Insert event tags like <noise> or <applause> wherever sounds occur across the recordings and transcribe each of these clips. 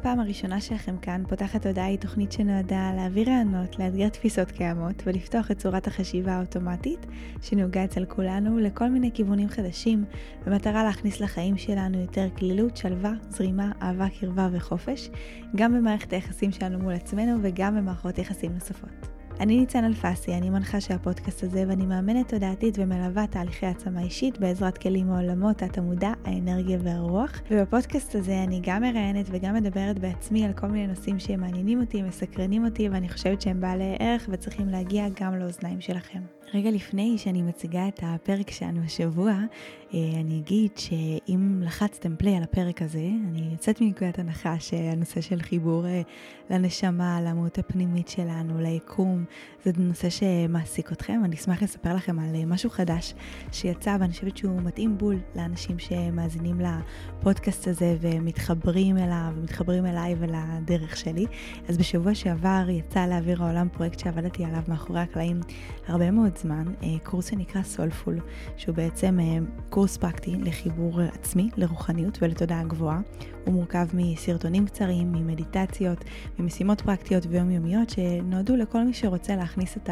הפעם הראשונה שלכם כאן, פותחת הודעה היא תוכנית שנועדה להעביר רעיונות, לאתגר תפיסות קיימות ולפתוח את צורת החשיבה האוטומטית שנהוגה אצל כולנו לכל מיני כיוונים חדשים, במטרה להכניס לחיים שלנו יותר כלילות, שלווה, זרימה, אהבה, קרבה וחופש, גם במערכת היחסים שלנו מול עצמנו וגם במערכות יחסים נוספות. אני ניצן אלפסי, אני מנחה של הפודקאסט הזה ואני מאמנת תודעתית ומלווה תהליכי עצמה אישית בעזרת כלים מעולמות התמודע, האנרגיה והרוח. ובפודקאסט הזה אני גם מראיינת וגם מדברת בעצמי על כל מיני נושאים שמעניינים אותי, מסקרנים אותי ואני חושבת שהם בעלי ערך וצריכים להגיע גם לאוזניים שלכם. רגע לפני שאני מציגה את הפרק שלנו השבוע, אה, אני אגיד שאם לחצתם פליי על הפרק הזה, אני יוצאת מנקודת הנחה שהנושא של חיבור אה, לנשמה, למהות הפנימית שלנו, ליקום, זה נושא שמעסיק אתכם. אני אשמח לספר לכם על אה, משהו חדש שיצא, ואני חושבת שהוא מתאים בול לאנשים שמאזינים לפודקאסט הזה ומתחברים אליו, ומתחברים אליי ולדרך שלי. אז בשבוע שעבר יצא לאוויר העולם פרויקט שעבדתי עליו מאחורי הקלעים הרבה מאוד זמן, קורס שנקרא סולפול, שהוא בעצם קורס קורס פרקטי לחיבור עצמי, לרוחניות ולתודעה גבוהה. הוא מורכב מסרטונים קצרים, ממדיטציות, ממשימות פרקטיות ויומיומיות שנועדו לכל מי שרוצה להכניס את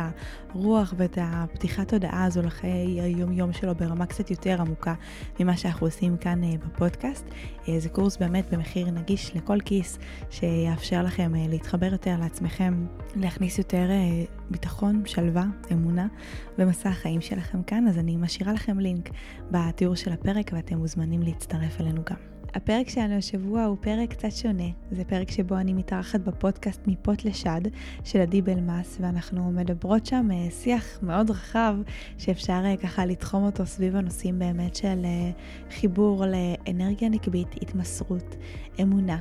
הרוח ואת הפתיחת תודעה הזו לחיי היום-יום שלו ברמה קצת יותר עמוקה ממה שאנחנו עושים כאן אה, בפודקאסט. אה, זה קורס באמת במחיר נגיש לכל כיס, שיאפשר לכם אה, להתחבר יותר לעצמכם, להכניס יותר ביטחון, שלווה, אמונה במסע החיים שלכם כאן, אז אני משאירה לכם לינק בתיאור של הפרק ואתם מוזמנים להצטרף אלינו גם. הפרק שלנו השבוע הוא פרק קצת שונה. זה פרק שבו אני מתארחת בפודקאסט מפות לשד של עדי בלמס, ואנחנו מדברות שם אה, שיח מאוד רחב, שאפשר אה, ככה לתחום אותו סביב הנושאים באמת של אה, חיבור לאנרגיה נקבית, התמסרות, אמונה.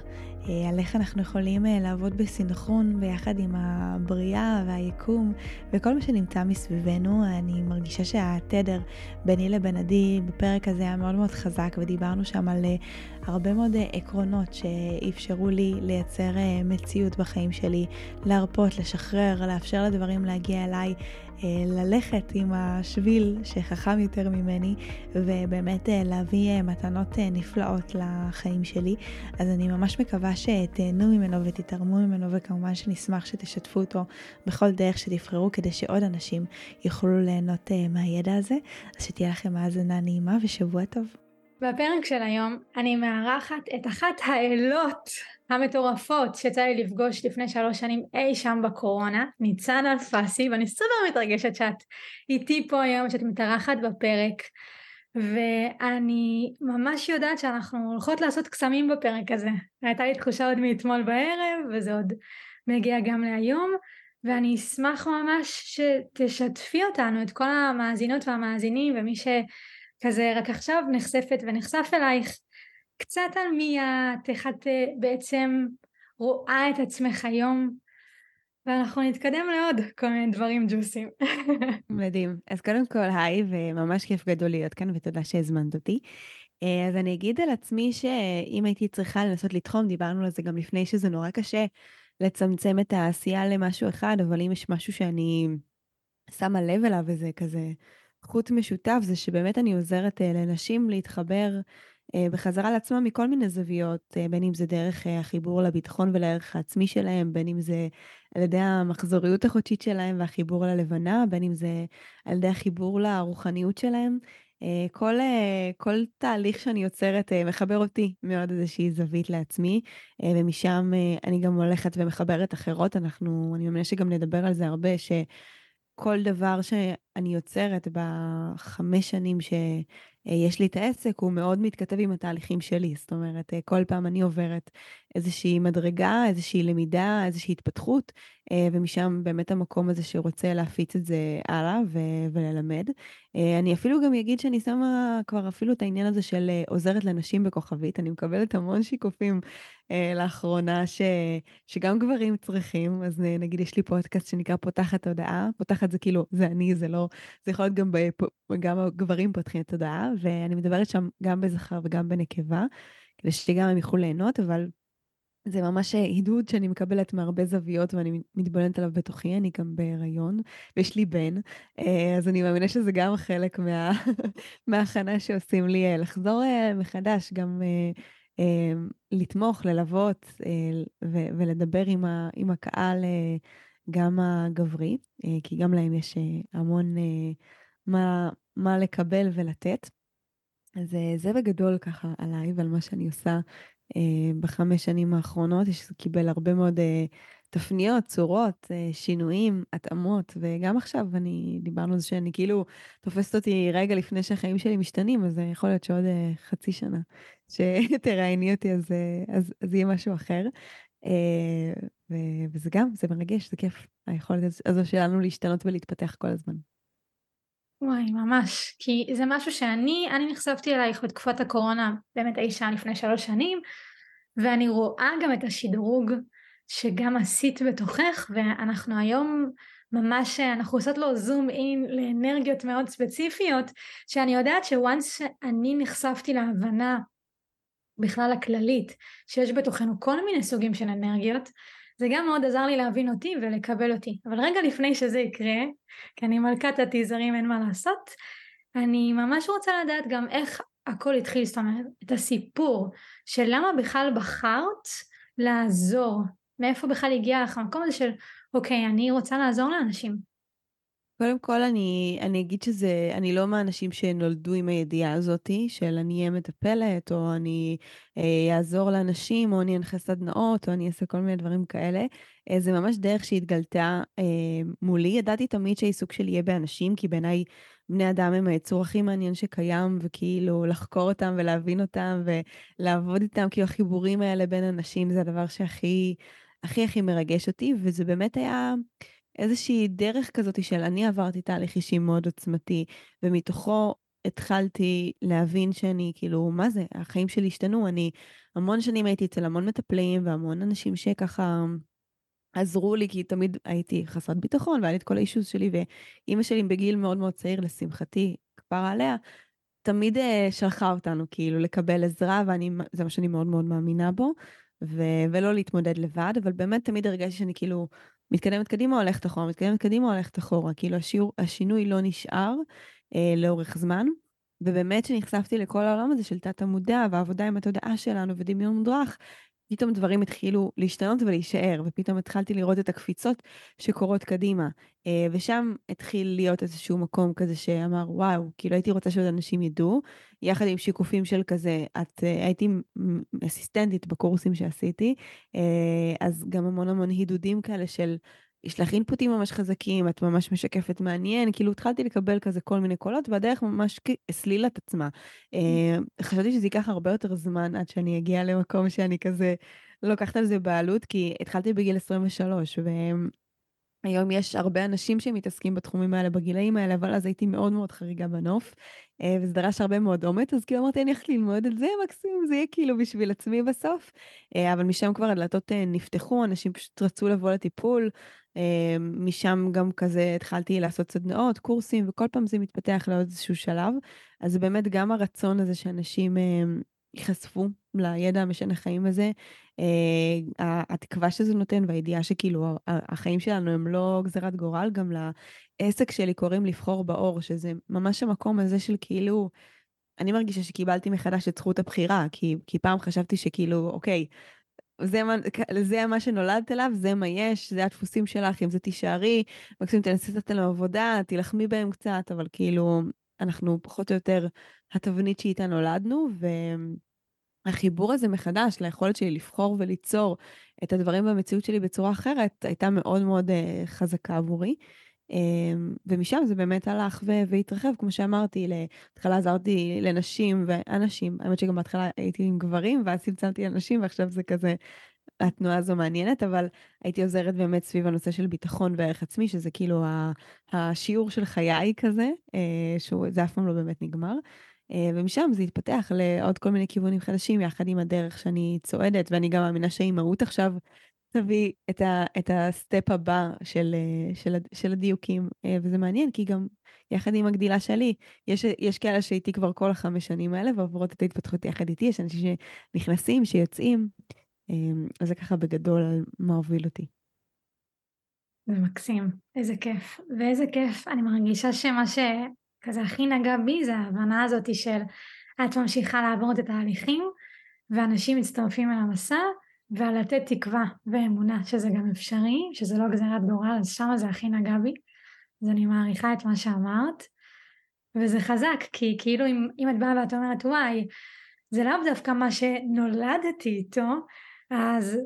אה, על איך אנחנו יכולים אה, לעבוד בסינכרון ביחד עם הבריאה והיקום וכל מה שנמצא מסביבנו. אני מרגישה שהתדר ביני לבין עדי בפרק הזה היה מאוד מאוד חזק ודיברנו שם על אה, הרבה מאוד עקרונות שאפשרו לי לייצר מציאות בחיים שלי, להרפות, לשחרר, לאפשר לדברים להגיע אליי. אה, ללכת עם השביל שחכם יותר ממני ובאמת אה, להביא אה, מתנות נפלאות לחיים שלי. אז אני ממש מקווה שתהנו ממנו ותתרמו ממנו וכמובן שנשמח שתשתפו אותו בכל דרך שתבחרו כדי שעוד אנשים יוכלו ליהנות מהידע הזה. אז שתהיה לכם האזנה נעימה ושבוע טוב. בפרק של היום אני מארחת את אחת האלות המטורפות שיצא לי לפגוש לפני שלוש שנים אי שם בקורונה, ניצן אלפסי, ואני סופר מתרגשת שאת איתי פה היום, שאת מתארחת בפרק, ואני ממש יודעת שאנחנו הולכות לעשות קסמים בפרק הזה. הייתה לי תחושה עוד מאתמול בערב, וזה עוד מגיע גם להיום, ואני אשמח ממש שתשתפי אותנו, את כל המאזינות והמאזינים, ומי שכזה רק עכשיו נחשפת ונחשף אלייך, קצת על מי את, איך את אה, בעצם רואה את עצמך היום, ואנחנו נתקדם לעוד כל מיני דברים ג'וסים. <laughs> מדהים. אז קודם כל, היי, וממש כיף גדול להיות כאן, ותודה שהזמנת אותי. אה, אז אני אגיד על עצמי שאם הייתי צריכה לנסות לתחום, דיברנו על זה גם לפני שזה נורא קשה לצמצם את העשייה למשהו אחד, אבל אם יש משהו שאני שמה לב אליו וזה כזה חוט משותף, זה שבאמת אני עוזרת אה, לנשים להתחבר בחזרה לעצמם מכל מיני זוויות, אה, בין אם זה דרך אה, החיבור לביטחון ולערך העצמי שלהם, בין אם זה על ידי המחזוריות החודשית שלהם והחיבור ללבנה, בין אם זה על ידי החיבור לרוחניות שלהם. כל, כל תהליך שאני יוצרת מחבר אותי מאוד איזושהי זווית לעצמי, ומשם אני גם הולכת ומחברת אחרות. אנחנו, אני מאמינה שגם נדבר על זה הרבה, שכל דבר שאני יוצרת בחמש שנים ש... אה, יש לי את העסק, הוא מאוד מתכתב עם התהליכים שלי. זאת אומרת, אה, כל פעם אני עוברת איזושהי מדרגה, איזושהי למידה, איזושהי התפתחות, אה, ומשם באמת המקום הזה שרוצה להפיץ את זה הלאה ו- וללמד. אה, אני אפילו גם אגיד שאני שמה כבר אפילו את העניין הזה של אה, עוזרת לנשים בכוכבית, אני מקבלת המון שיקופים לאחרונה ש, שגם גברים צריכים, אז נגיד יש לי פודקאסט שנקרא פותחת תודעה, פותחת זה כאילו, זה אני, זה לא, זה יכול להיות גם, בפ, גם הגברים פותחים את תודעה, ואני מדברת שם גם בזכר וגם בנקבה, כדי שגם הם יוכלו ליהנות, אבל זה ממש עידוד שאני מקבלת מהרבה זוויות ואני מתבוננת עליו בתוכי, אני גם בהיריון, ויש לי בן, אה, אז אני מאמינה שזה גם חלק מה... <laughs> מההכנה שעושים לי אה, לחזור אה, מחדש, גם לתמוך, ללוות ולדבר עם, ה- עם הקהל, גם הגברי, כי גם להם יש המון מה, מה לקבל ולתת. אז זה בגדול ככה עליי ועל מה שאני עושה בחמש שנים האחרונות, שזה קיבל הרבה מאוד אה, תפניות, צורות, אה, שינויים, התאמות, וגם עכשיו אני, דיברנו על זה שאני כאילו תופסת אותי רגע לפני שהחיים שלי משתנים, אז יכול להיות שעוד חצי שנה שתראייני אותי, אז, אז, אז יהיה משהו אחר. וזה גם, זה מרגש, זה כיף, היכולת הזו שלנו להשתנות ולהתפתח כל הזמן. וואי, ממש, כי זה משהו שאני, אני נחשפתי אלייך בתקופת הקורונה, באמת אי שם לפני שלוש שנים, ואני רואה גם את השדרוג שגם עשית בתוכך, ואנחנו היום ממש, אנחנו עושות לו זום אין לאנרגיות מאוד ספציפיות, שאני יודעת שוואנס שאני נחשפתי להבנה בכלל הכללית, שיש בתוכנו כל מיני סוגים של אנרגיות, זה גם מאוד עזר לי להבין אותי ולקבל אותי. אבל רגע לפני שזה יקרה, כי אני מלכת הטיזרים אין מה לעשות, אני ממש רוצה לדעת גם איך הכל התחיל, זאת אומרת, את הסיפור של למה בכלל בחרת לעזור, מאיפה בכלל הגיע לך המקום הזה של אוקיי, אני רוצה לעזור לאנשים. קודם כל אני, אני אגיד שזה, אני לא מהאנשים שנולדו עם הידיעה הזאתי של אני אהיה מטפלת, או אני אעזור אה, לאנשים, או אני אנחה סדנאות, או אני אעשה כל מיני דברים כאלה. אה, זה ממש דרך שהתגלתה אה, מולי. ידעתי תמיד שהעיסוק שלי יהיה באנשים, כי בעיניי בני אדם הם היצור הכי מעניין שקיים, וכאילו לחקור אותם ולהבין אותם ולעבוד איתם, כאילו החיבורים האלה בין אנשים זה הדבר שהכי הכי הכי מרגש אותי, וזה באמת היה... איזושהי דרך כזאת של אני עברתי תהליך אישי מאוד עוצמתי, ומתוכו התחלתי להבין שאני, כאילו, מה זה, החיים שלי השתנו, אני המון שנים הייתי אצל המון מטפלים והמון אנשים שככה עזרו לי, כי תמיד הייתי חסרת ביטחון והיה לי את כל האישוז שלי, ואימא שלי בגיל מאוד מאוד צעיר, לשמחתי, כפרה עליה, תמיד uh, שלחה אותנו כאילו לקבל עזרה, וזה מה שאני מאוד מאוד מאמינה בו, ו- ולא להתמודד לבד, אבל באמת תמיד הרגשתי שאני כאילו מתקדמת קדימה, הולכת אחורה, מתקדמת קדימה, הולכת אחורה. כאילו השיעור, השינוי לא נשאר אה, לאורך זמן. ובאמת שנחשפתי לכל העולם הזה של תת המודע והעבודה עם התודעה שלנו ודמיון מודרך, פתאום דברים התחילו להשתנות ולהישאר, ופתאום התחלתי לראות את הקפיצות שקורות קדימה. אה, ושם התחיל להיות איזשהו מקום כזה שאמר, וואו, כאילו הייתי רוצה שעוד אנשים ידעו, יחד עם שיקופים של כזה, את אה, הייתי אסיסטנטית בקורסים שעשיתי, אה, אז גם המון המון הידודים כאלה של יש לך אינפוטים ממש חזקים, את ממש משקפת מעניין, כאילו התחלתי לקבל כזה כל מיני קולות, והדרך ממש הסלילה את עצמה. אה, חשבתי שזה ייקח הרבה יותר זמן עד שאני אגיע למקום שאני כזה לוקחת על זה בעלות, כי התחלתי בגיל 23, והיום יש הרבה אנשים שמתעסקים בתחומים האלה, בגילאים האלה, אבל אז הייתי מאוד מאוד חריגה בנוף, אה, וזה דרש הרבה מאוד אומץ, אז כאילו אמרתי, אני הולכת ללמוד את זה, מקסימום זה יהיה כאילו בשביל עצמי בסוף. אה, אבל משם כבר הדלתות נפתחו, אנשים פשוט רצו לבוא לטיפול, משם גם כזה התחלתי לעשות סדנאות, קורסים, וכל פעם זה מתפתח לעוד איזשהו שלב. אז באמת גם הרצון הזה שאנשים אמ, ייחשפו לידע המשנה חיים הזה, אה, התקווה שזה נותן והידיעה שכאילו החיים שלנו הם לא גזירת גורל, גם לעסק שלי קוראים לבחור באור, שזה ממש המקום הזה של כאילו, אני מרגישה שקיבלתי מחדש את זכות הבחירה, כי, כי פעם חשבתי שכאילו, אוקיי, זה מה, זה מה שנולדת אליו, זה מה יש, זה הדפוסים שלך, אם זה תישארי, מקסימום תנסי לתת להם עבודה, תילחמי בהם קצת, אבל כאילו, אנחנו פחות או יותר התבנית שאיתה נולדנו, והחיבור הזה מחדש ליכולת שלי לבחור וליצור את הדברים במציאות שלי בצורה אחרת, הייתה מאוד מאוד uh, חזקה עבורי. אמ, ומשם זה באמת הלך והתרחב, כמו שאמרתי, בהתחלה עזרתי לנשים ואנשים, האמת שגם בהתחלה הייתי עם גברים, ואז צמצמתי לנשים, ועכשיו זה כזה התנועה הזו מעניינת, אבל הייתי עוזרת באמת סביב הנושא של ביטחון וערך עצמי, שזה כאילו השיעור של חיי כזה, שזה אף פעם לא באמת נגמר. ומשם זה התפתח לעוד כל מיני כיוונים חדשים, יחד עם הדרך שאני צועדת, ואני גם מאמינה שאימהות עכשיו תביא את, ה, את הסטפ הבא של, של, של הדיוקים, וזה מעניין, כי גם יחד עם הגדילה שלי, יש, יש כאלה שהייתי כבר כל החמש שנים האלה ועוברות את ההתפתחות יחד איתי, יש אנשים שנכנסים, שיוצאים, אז זה ככה בגדול על מה הוביל אותי. זה מקסים, איזה כיף. ואיזה כיף, אני מרגישה שמה שכזה הכי נגע בי זה ההבנה הזאת של את ממשיכה לעבור את התהליכים ואנשים מצטרפים אל המסע ועל לתת תקווה ואמונה שזה גם אפשרי, שזה לא גזירת גורל, אז שמה זה הכי נגע בי. אז אני מעריכה את מה שאמרת, וזה חזק, כי כאילו אם, אם את באה ואת אומרת וואי, זה לאו דווקא מה שנולדתי איתו, אז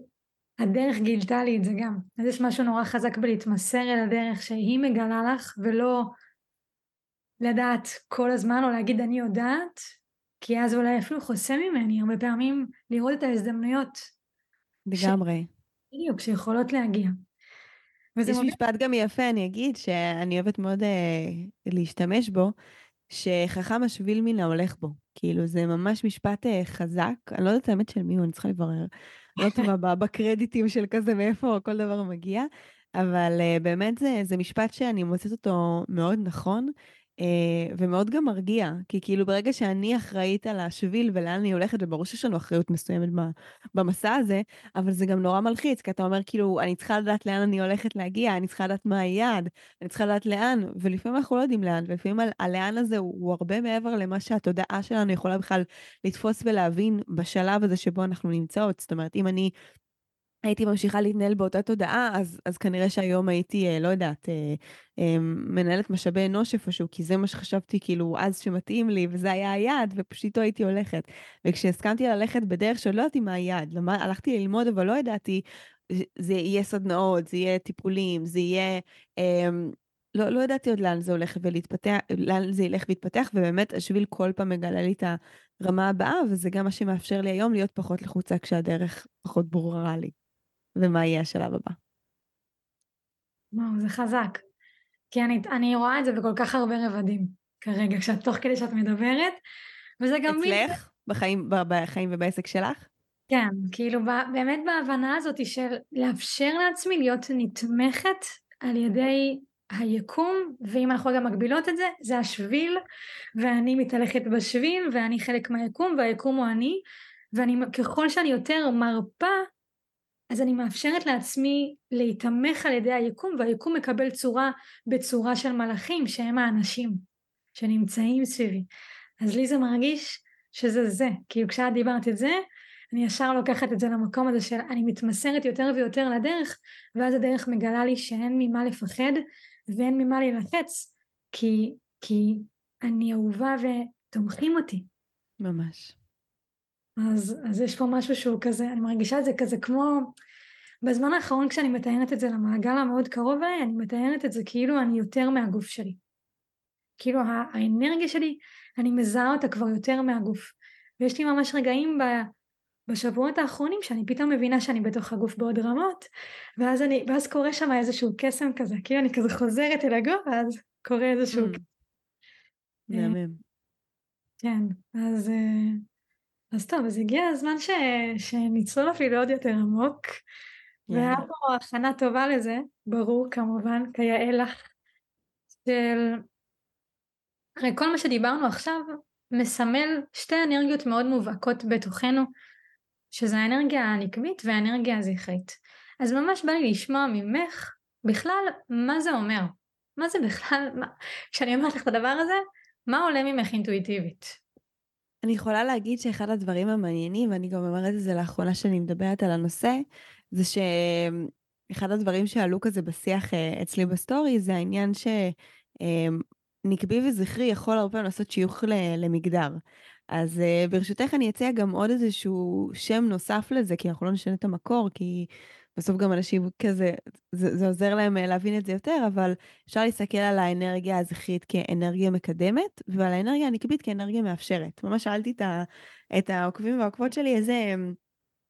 הדרך גילתה לי את זה גם. אז יש משהו נורא חזק בלהתמסר אל הדרך שהיא מגלה לך, ולא לדעת כל הזמן או להגיד אני יודעת, כי אז אולי אפילו חוסם ממני הרבה פעמים לראות את ההזדמנויות. לגמרי. בדיוק, שיכולות להגיע. יש מודה... משפט גם יפה, אני אגיד, שאני אוהבת מאוד אה, להשתמש בו, שחכם השביל מן ההולך בו. כאילו, זה ממש משפט אה, חזק, אני לא יודעת האמת של מי הוא, אני צריכה לברר. לא טובה <laughs> בקרדיטים של כזה, מאיפה כל דבר מגיע, אבל אה, באמת זה, זה משפט שאני מוצאת אותו מאוד נכון. Uh, ומאוד גם מרגיע, כי כאילו ברגע שאני אחראית על השביל ולאן אני הולכת, וברור שיש לנו אחריות מסוימת במסע הזה, אבל זה גם נורא מלחיץ, כי אתה אומר כאילו, אני צריכה לדעת לאן אני הולכת להגיע, אני צריכה לדעת מה היעד, אני צריכה לדעת לאן, ולפעמים אנחנו לא יודעים לאן, ולפעמים הלאן הזה הוא, הוא הרבה מעבר למה שהתודעה שלנו יכולה בכלל לתפוס ולהבין בשלב הזה שבו אנחנו נמצאות. זאת אומרת, אם אני הייתי ממשיכה להתנהל באותה תודעה, אז, אז כנראה שהיום הייתי, אה, לא יודעת, אה, אה, מנהלת משאבי אנוש איפשהו, כי זה מה שחשבתי כאילו אז שמתאים לי, וזה היה היעד, ופשוט איתו הייתי הולכת. וכשהסכמתי ללכת בדרך שלא ידעתי מה היעד, הלכתי ללמוד, אבל לא ידעתי, זה יהיה סדנאות, זה יהיה טיפולים, זה יהיה... אה, לא, לא ידעתי עוד לאן זה הולך ולהתפתח, לאן זה ילך ויתפתח, ובאמת השביל כל פעם מגלה לי את הרמה הבאה, וזה גם מה שמאפשר לי היום להיות פחות לחוצה כשהדרך פחות ברורה לי. ומה יהיה השלב הבא. וואו, זה חזק. כי אני, אני רואה את זה בכל כך הרבה רבדים כרגע, כשאת תוך כדי שאת מדברת, וזה גם... אצלך? מי... בחיים, בחיים ובעסק שלך? כן, כאילו באמת בהבנה הזאת של לאפשר לעצמי להיות נתמכת על ידי היקום, ואם אנחנו גם מגבילות את זה, זה השביל, ואני מתהלכת בשביל, ואני חלק מהיקום, והיקום הוא אני, ואני, ככל שאני יותר מרפה אז אני מאפשרת לעצמי להיתמך על ידי היקום והיקום מקבל צורה בצורה של מלאכים שהם האנשים שנמצאים סביבי. אז לי זה מרגיש שזה זה, כאילו כשאת דיברת את זה אני ישר לוקחת את זה למקום הזה של אני מתמסרת יותר ויותר לדרך ואז הדרך מגלה לי שאין ממה לפחד ואין ממה להילחץ כי, כי אני אהובה ותומכים אותי. ממש. אז, אז יש פה משהו שהוא כזה, אני מרגישה את זה כזה כמו, בזמן האחרון כשאני מתארת את זה למעגל המאוד קרוב אליי, אני מתארת את זה כאילו אני יותר מהגוף שלי. כאילו האנרגיה שלי, אני מזהה אותה כבר יותר מהגוף. ויש לי ממש רגעים ב, בשבועות האחרונים שאני פתאום מבינה שאני בתוך הגוף בעוד רמות, ואז, אני, ואז קורה שם איזשהו קסם כזה, כאילו אני כזה חוזרת אל הגוף, ואז קורה איזשהו... Mm. מהמם. כן, אז... אז טוב, אז הגיע הזמן ש... שנצלול אפילו עוד יותר עמוק, yeah. והיה פה הכנה טובה לזה, ברור כמובן, כיאה לך, של... הרי כל מה שדיברנו עכשיו מסמל שתי אנרגיות מאוד מובהקות בתוכנו, שזה האנרגיה הנקבית והאנרגיה הזכרית. אז ממש בא לי לשמוע ממך בכלל מה זה אומר. מה זה בכלל, מה... כשאני אומרת לך את הדבר הזה, מה עולה ממך אינטואיטיבית? אני יכולה להגיד שאחד הדברים המעניינים, ואני גם אומרת את זה לאחרונה שאני מדברת על הנושא, זה שאחד הדברים שעלו כזה בשיח אה, אצלי בסטורי, זה העניין שנקבי אה, וזכרי יכול הרבה פעמים לעשות שיוך למגדר. אז אה, ברשותך אני אציע גם עוד איזשהו שם נוסף לזה, כי אנחנו לא נשנה את המקור, כי בסוף גם אנשים כזה, זה, זה עוזר להם אה, להבין את זה יותר, אבל אפשר להסתכל על האנרגיה הזכרית כאנרגיה מקדמת, ועל האנרגיה הנקבית כאנרגיה מאפשרת. ממש שאלתי את, ה, את העוקבים והעוקבות שלי איזה,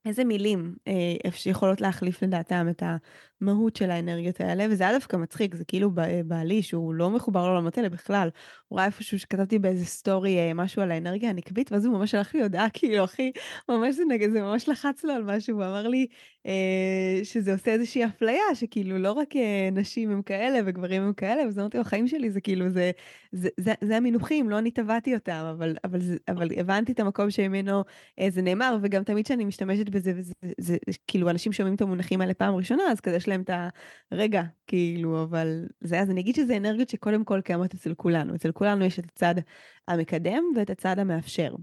איזה מילים אה, שיכולות להחליף לדעתם את המהות של האנרגיות האלה, וזה היה דווקא מצחיק, זה כאילו בעלי שהוא לא מחובר לעולמות האלה בכלל, הוא ראה איפשהו שכתבתי באיזה סטורי אה, משהו על האנרגיה הנקבית, ואז הוא ממש שלח לי הודעה, <laughs> כאילו, אחי, ממש זה נגד, זה ממש לחץ לו על משהו, הוא אמר לי אה, שזה עושה איזושהי אפליה, שכאילו לא רק אה, נשים הם כאלה וגברים הם כאלה, וזה אמרתי לו, החיים שלי זה כאילו, זה, זה, זה, זה המינוחים, לא אני טבעתי אותם, אבל, אבל, אבל הבנתי את המקום שממנו אה, זה נאמר, וגם תמיד כשאני משתמשת בזה, וזה זה, זה, כאילו אנשים שומעים את המונחים האלה פעם ראשונה, אז כזה להם את הרגע, כאילו, אבל זה, אז אני אגיד שזה אנרגיות שקודם כל קיימות אצל כולנו, אצל כולנו יש את הצד המקדם ואת הצד המאפשר.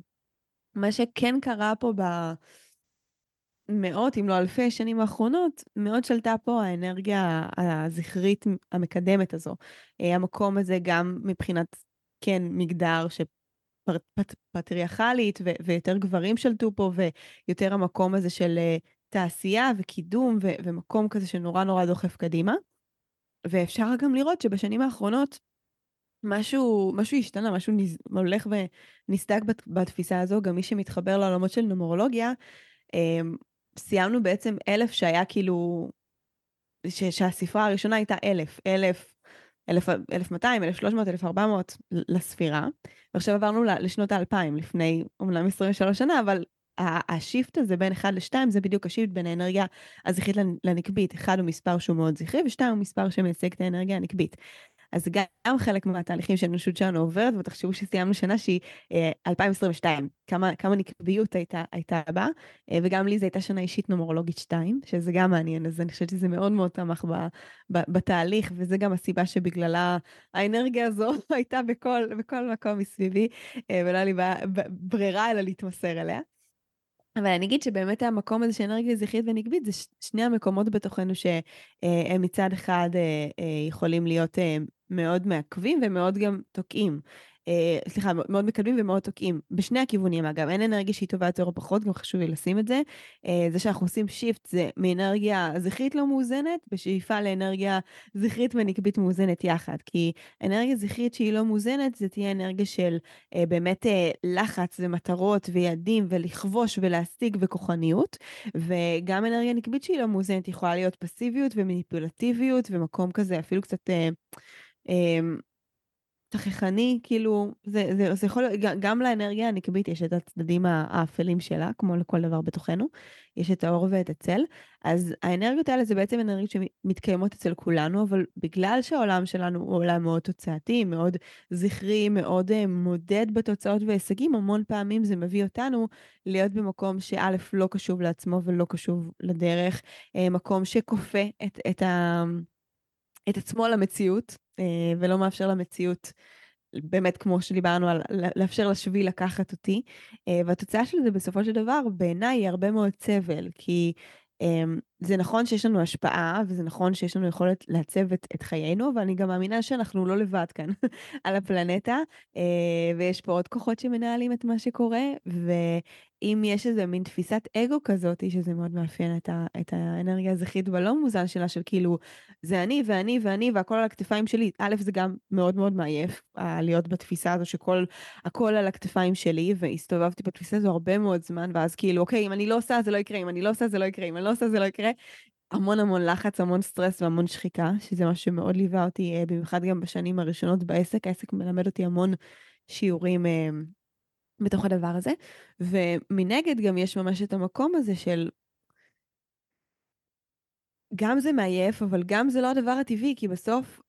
מה שכן קרה פה במאות, אם לא אלפי שנים האחרונות, מאוד שלטה פה האנרגיה הזכרית המקדמת הזו. אה, המקום הזה גם מבחינת, כן, מגדר שפטריארכלית ו- ויותר גברים שלטו פה, ויותר המקום הזה של uh, תעשייה וקידום ו- ומקום כזה שנורא נורא דוחף קדימה. ואפשר גם לראות שבשנים האחרונות משהו, משהו השתנה, משהו נז... הולך ונסדק בת... בתפיסה הזו, גם מי שמתחבר לעולמות של נומרולוגיה, אמ, סיימנו בעצם אלף שהיה כאילו, ש... שהספרה הראשונה הייתה אלף, אלף, אלף, אלף מאתיים, אלף שלוש מאות, אלף ארבע מאות לספירה, ועכשיו עברנו לשנות האלפיים, לפני אומנם 23 שנה, אבל השיפט הזה בין 1 ל-2 זה בדיוק השיפט בין האנרגיה הזכרית לנקבית. 1 הוא מספר שהוא מאוד זכרי, ו-2 הוא מספר שמייצג את האנרגיה הנקבית. אז גם חלק מהתהליכים שהאנושות שלנו עוברת, ותחשבו שסיימנו שנה שהיא אה, 2022, כמה, כמה נקביות הייתה, הייתה בה, אה, וגם לי זו הייתה שנה אישית נומרולוגית 2, שזה גם מעניין, אז אני חושבת שזה מאוד מאוד תמך ב, ב, בתהליך, וזה גם הסיבה שבגללה האנרגיה הזו <laughs> הייתה בכל, בכל מקום מסביבי, אה, ולא היה לי ברירה אלא להתמסר אליה. אבל אני אגיד שבאמת המקום הזה של אנרגיה זכרית ונקבית זה שני המקומות בתוכנו שהם מצד אחד אה, אה, יכולים להיות אה, מאוד מעכבים ומאוד גם תוקעים. אה, סליחה, מאוד מקדמים ומאוד תוקעים. בשני הכיוונים אגב, אין אנרגיה שהיא טובה יותר או פחות, גם חשוב לי לשים את זה. אה, זה שאנחנו עושים שיפט זה מאנרגיה זכרית לא מאוזנת, בשאיפה לאנרגיה זכרית ונקבית מאוזנת יחד. כי אנרגיה זכרית שהיא לא מאוזנת, זה תהיה אנרגיה של אה, באמת לחץ ומטרות ויעדים ולכבוש ולהשיג וכוחניות. וגם אנרגיה נקבית שהיא לא מאוזנת יכולה להיות פסיביות ומניפולטיביות ומקום כזה אפילו קצת... תככני, כאילו, זה, זה, זה יכול להיות, גם לאנרגיה הנקבית יש את הצדדים האפלים שלה, כמו לכל דבר בתוכנו, יש את האור ואת הצל, אז האנרגיות האלה זה בעצם אנרגיות שמתקיימות אצל כולנו, אבל בגלל שהעולם שלנו הוא עולם מאוד תוצאתי, מאוד זכרי, מאוד uh, מודד בתוצאות והישגים, המון פעמים זה מביא אותנו להיות במקום שא' לא קשוב לעצמו ולא קשוב לדרך, uh, מקום שכופה את, את, ה, את עצמו למציאות. אה, ולא מאפשר למציאות, באמת כמו שדיברנו על לאפשר לשביל לקחת אותי. אה, והתוצאה של זה בסופו של דבר בעיניי היא הרבה מאוד סבל, כי אמ, זה נכון שיש לנו השפעה, וזה נכון שיש לנו יכולת לעצב את, את חיינו, אבל אני גם מאמינה שאנחנו לא לבד כאן <laughs> על הפלנטה, אה, ויש פה עוד כוחות שמנהלים את מה שקורה, ואם יש איזה מין תפיסת אגו כזאת, שזה מאוד מאפיין את, ה, את האנרגיה הזכרית בלא מוזן שלה, של כאילו, זה אני ואני ואני והכל על הכתפיים שלי, א', זה גם מאוד מאוד מעייף, להיות בתפיסה הזו שכל, הכל על הכתפיים שלי, והסתובבתי בתפיסה הזו הרבה מאוד זמן, ואז כאילו, אוקיי, אם אני לא עושה זה לא יקרה, אם אני לא עושה זה לא יקרה, אם אני לא עושה זה לא יקרה. המון המון לחץ, המון סטרס והמון שחיקה, שזה משהו שמאוד ליווה אותי, אה, במיוחד גם בשנים הראשונות בעסק. העסק מלמד אותי המון שיעורים אה, בתוך הדבר הזה. ומנגד גם יש ממש את המקום הזה של... גם זה מעייף, אבל גם זה לא הדבר הטבעי, כי בסוף,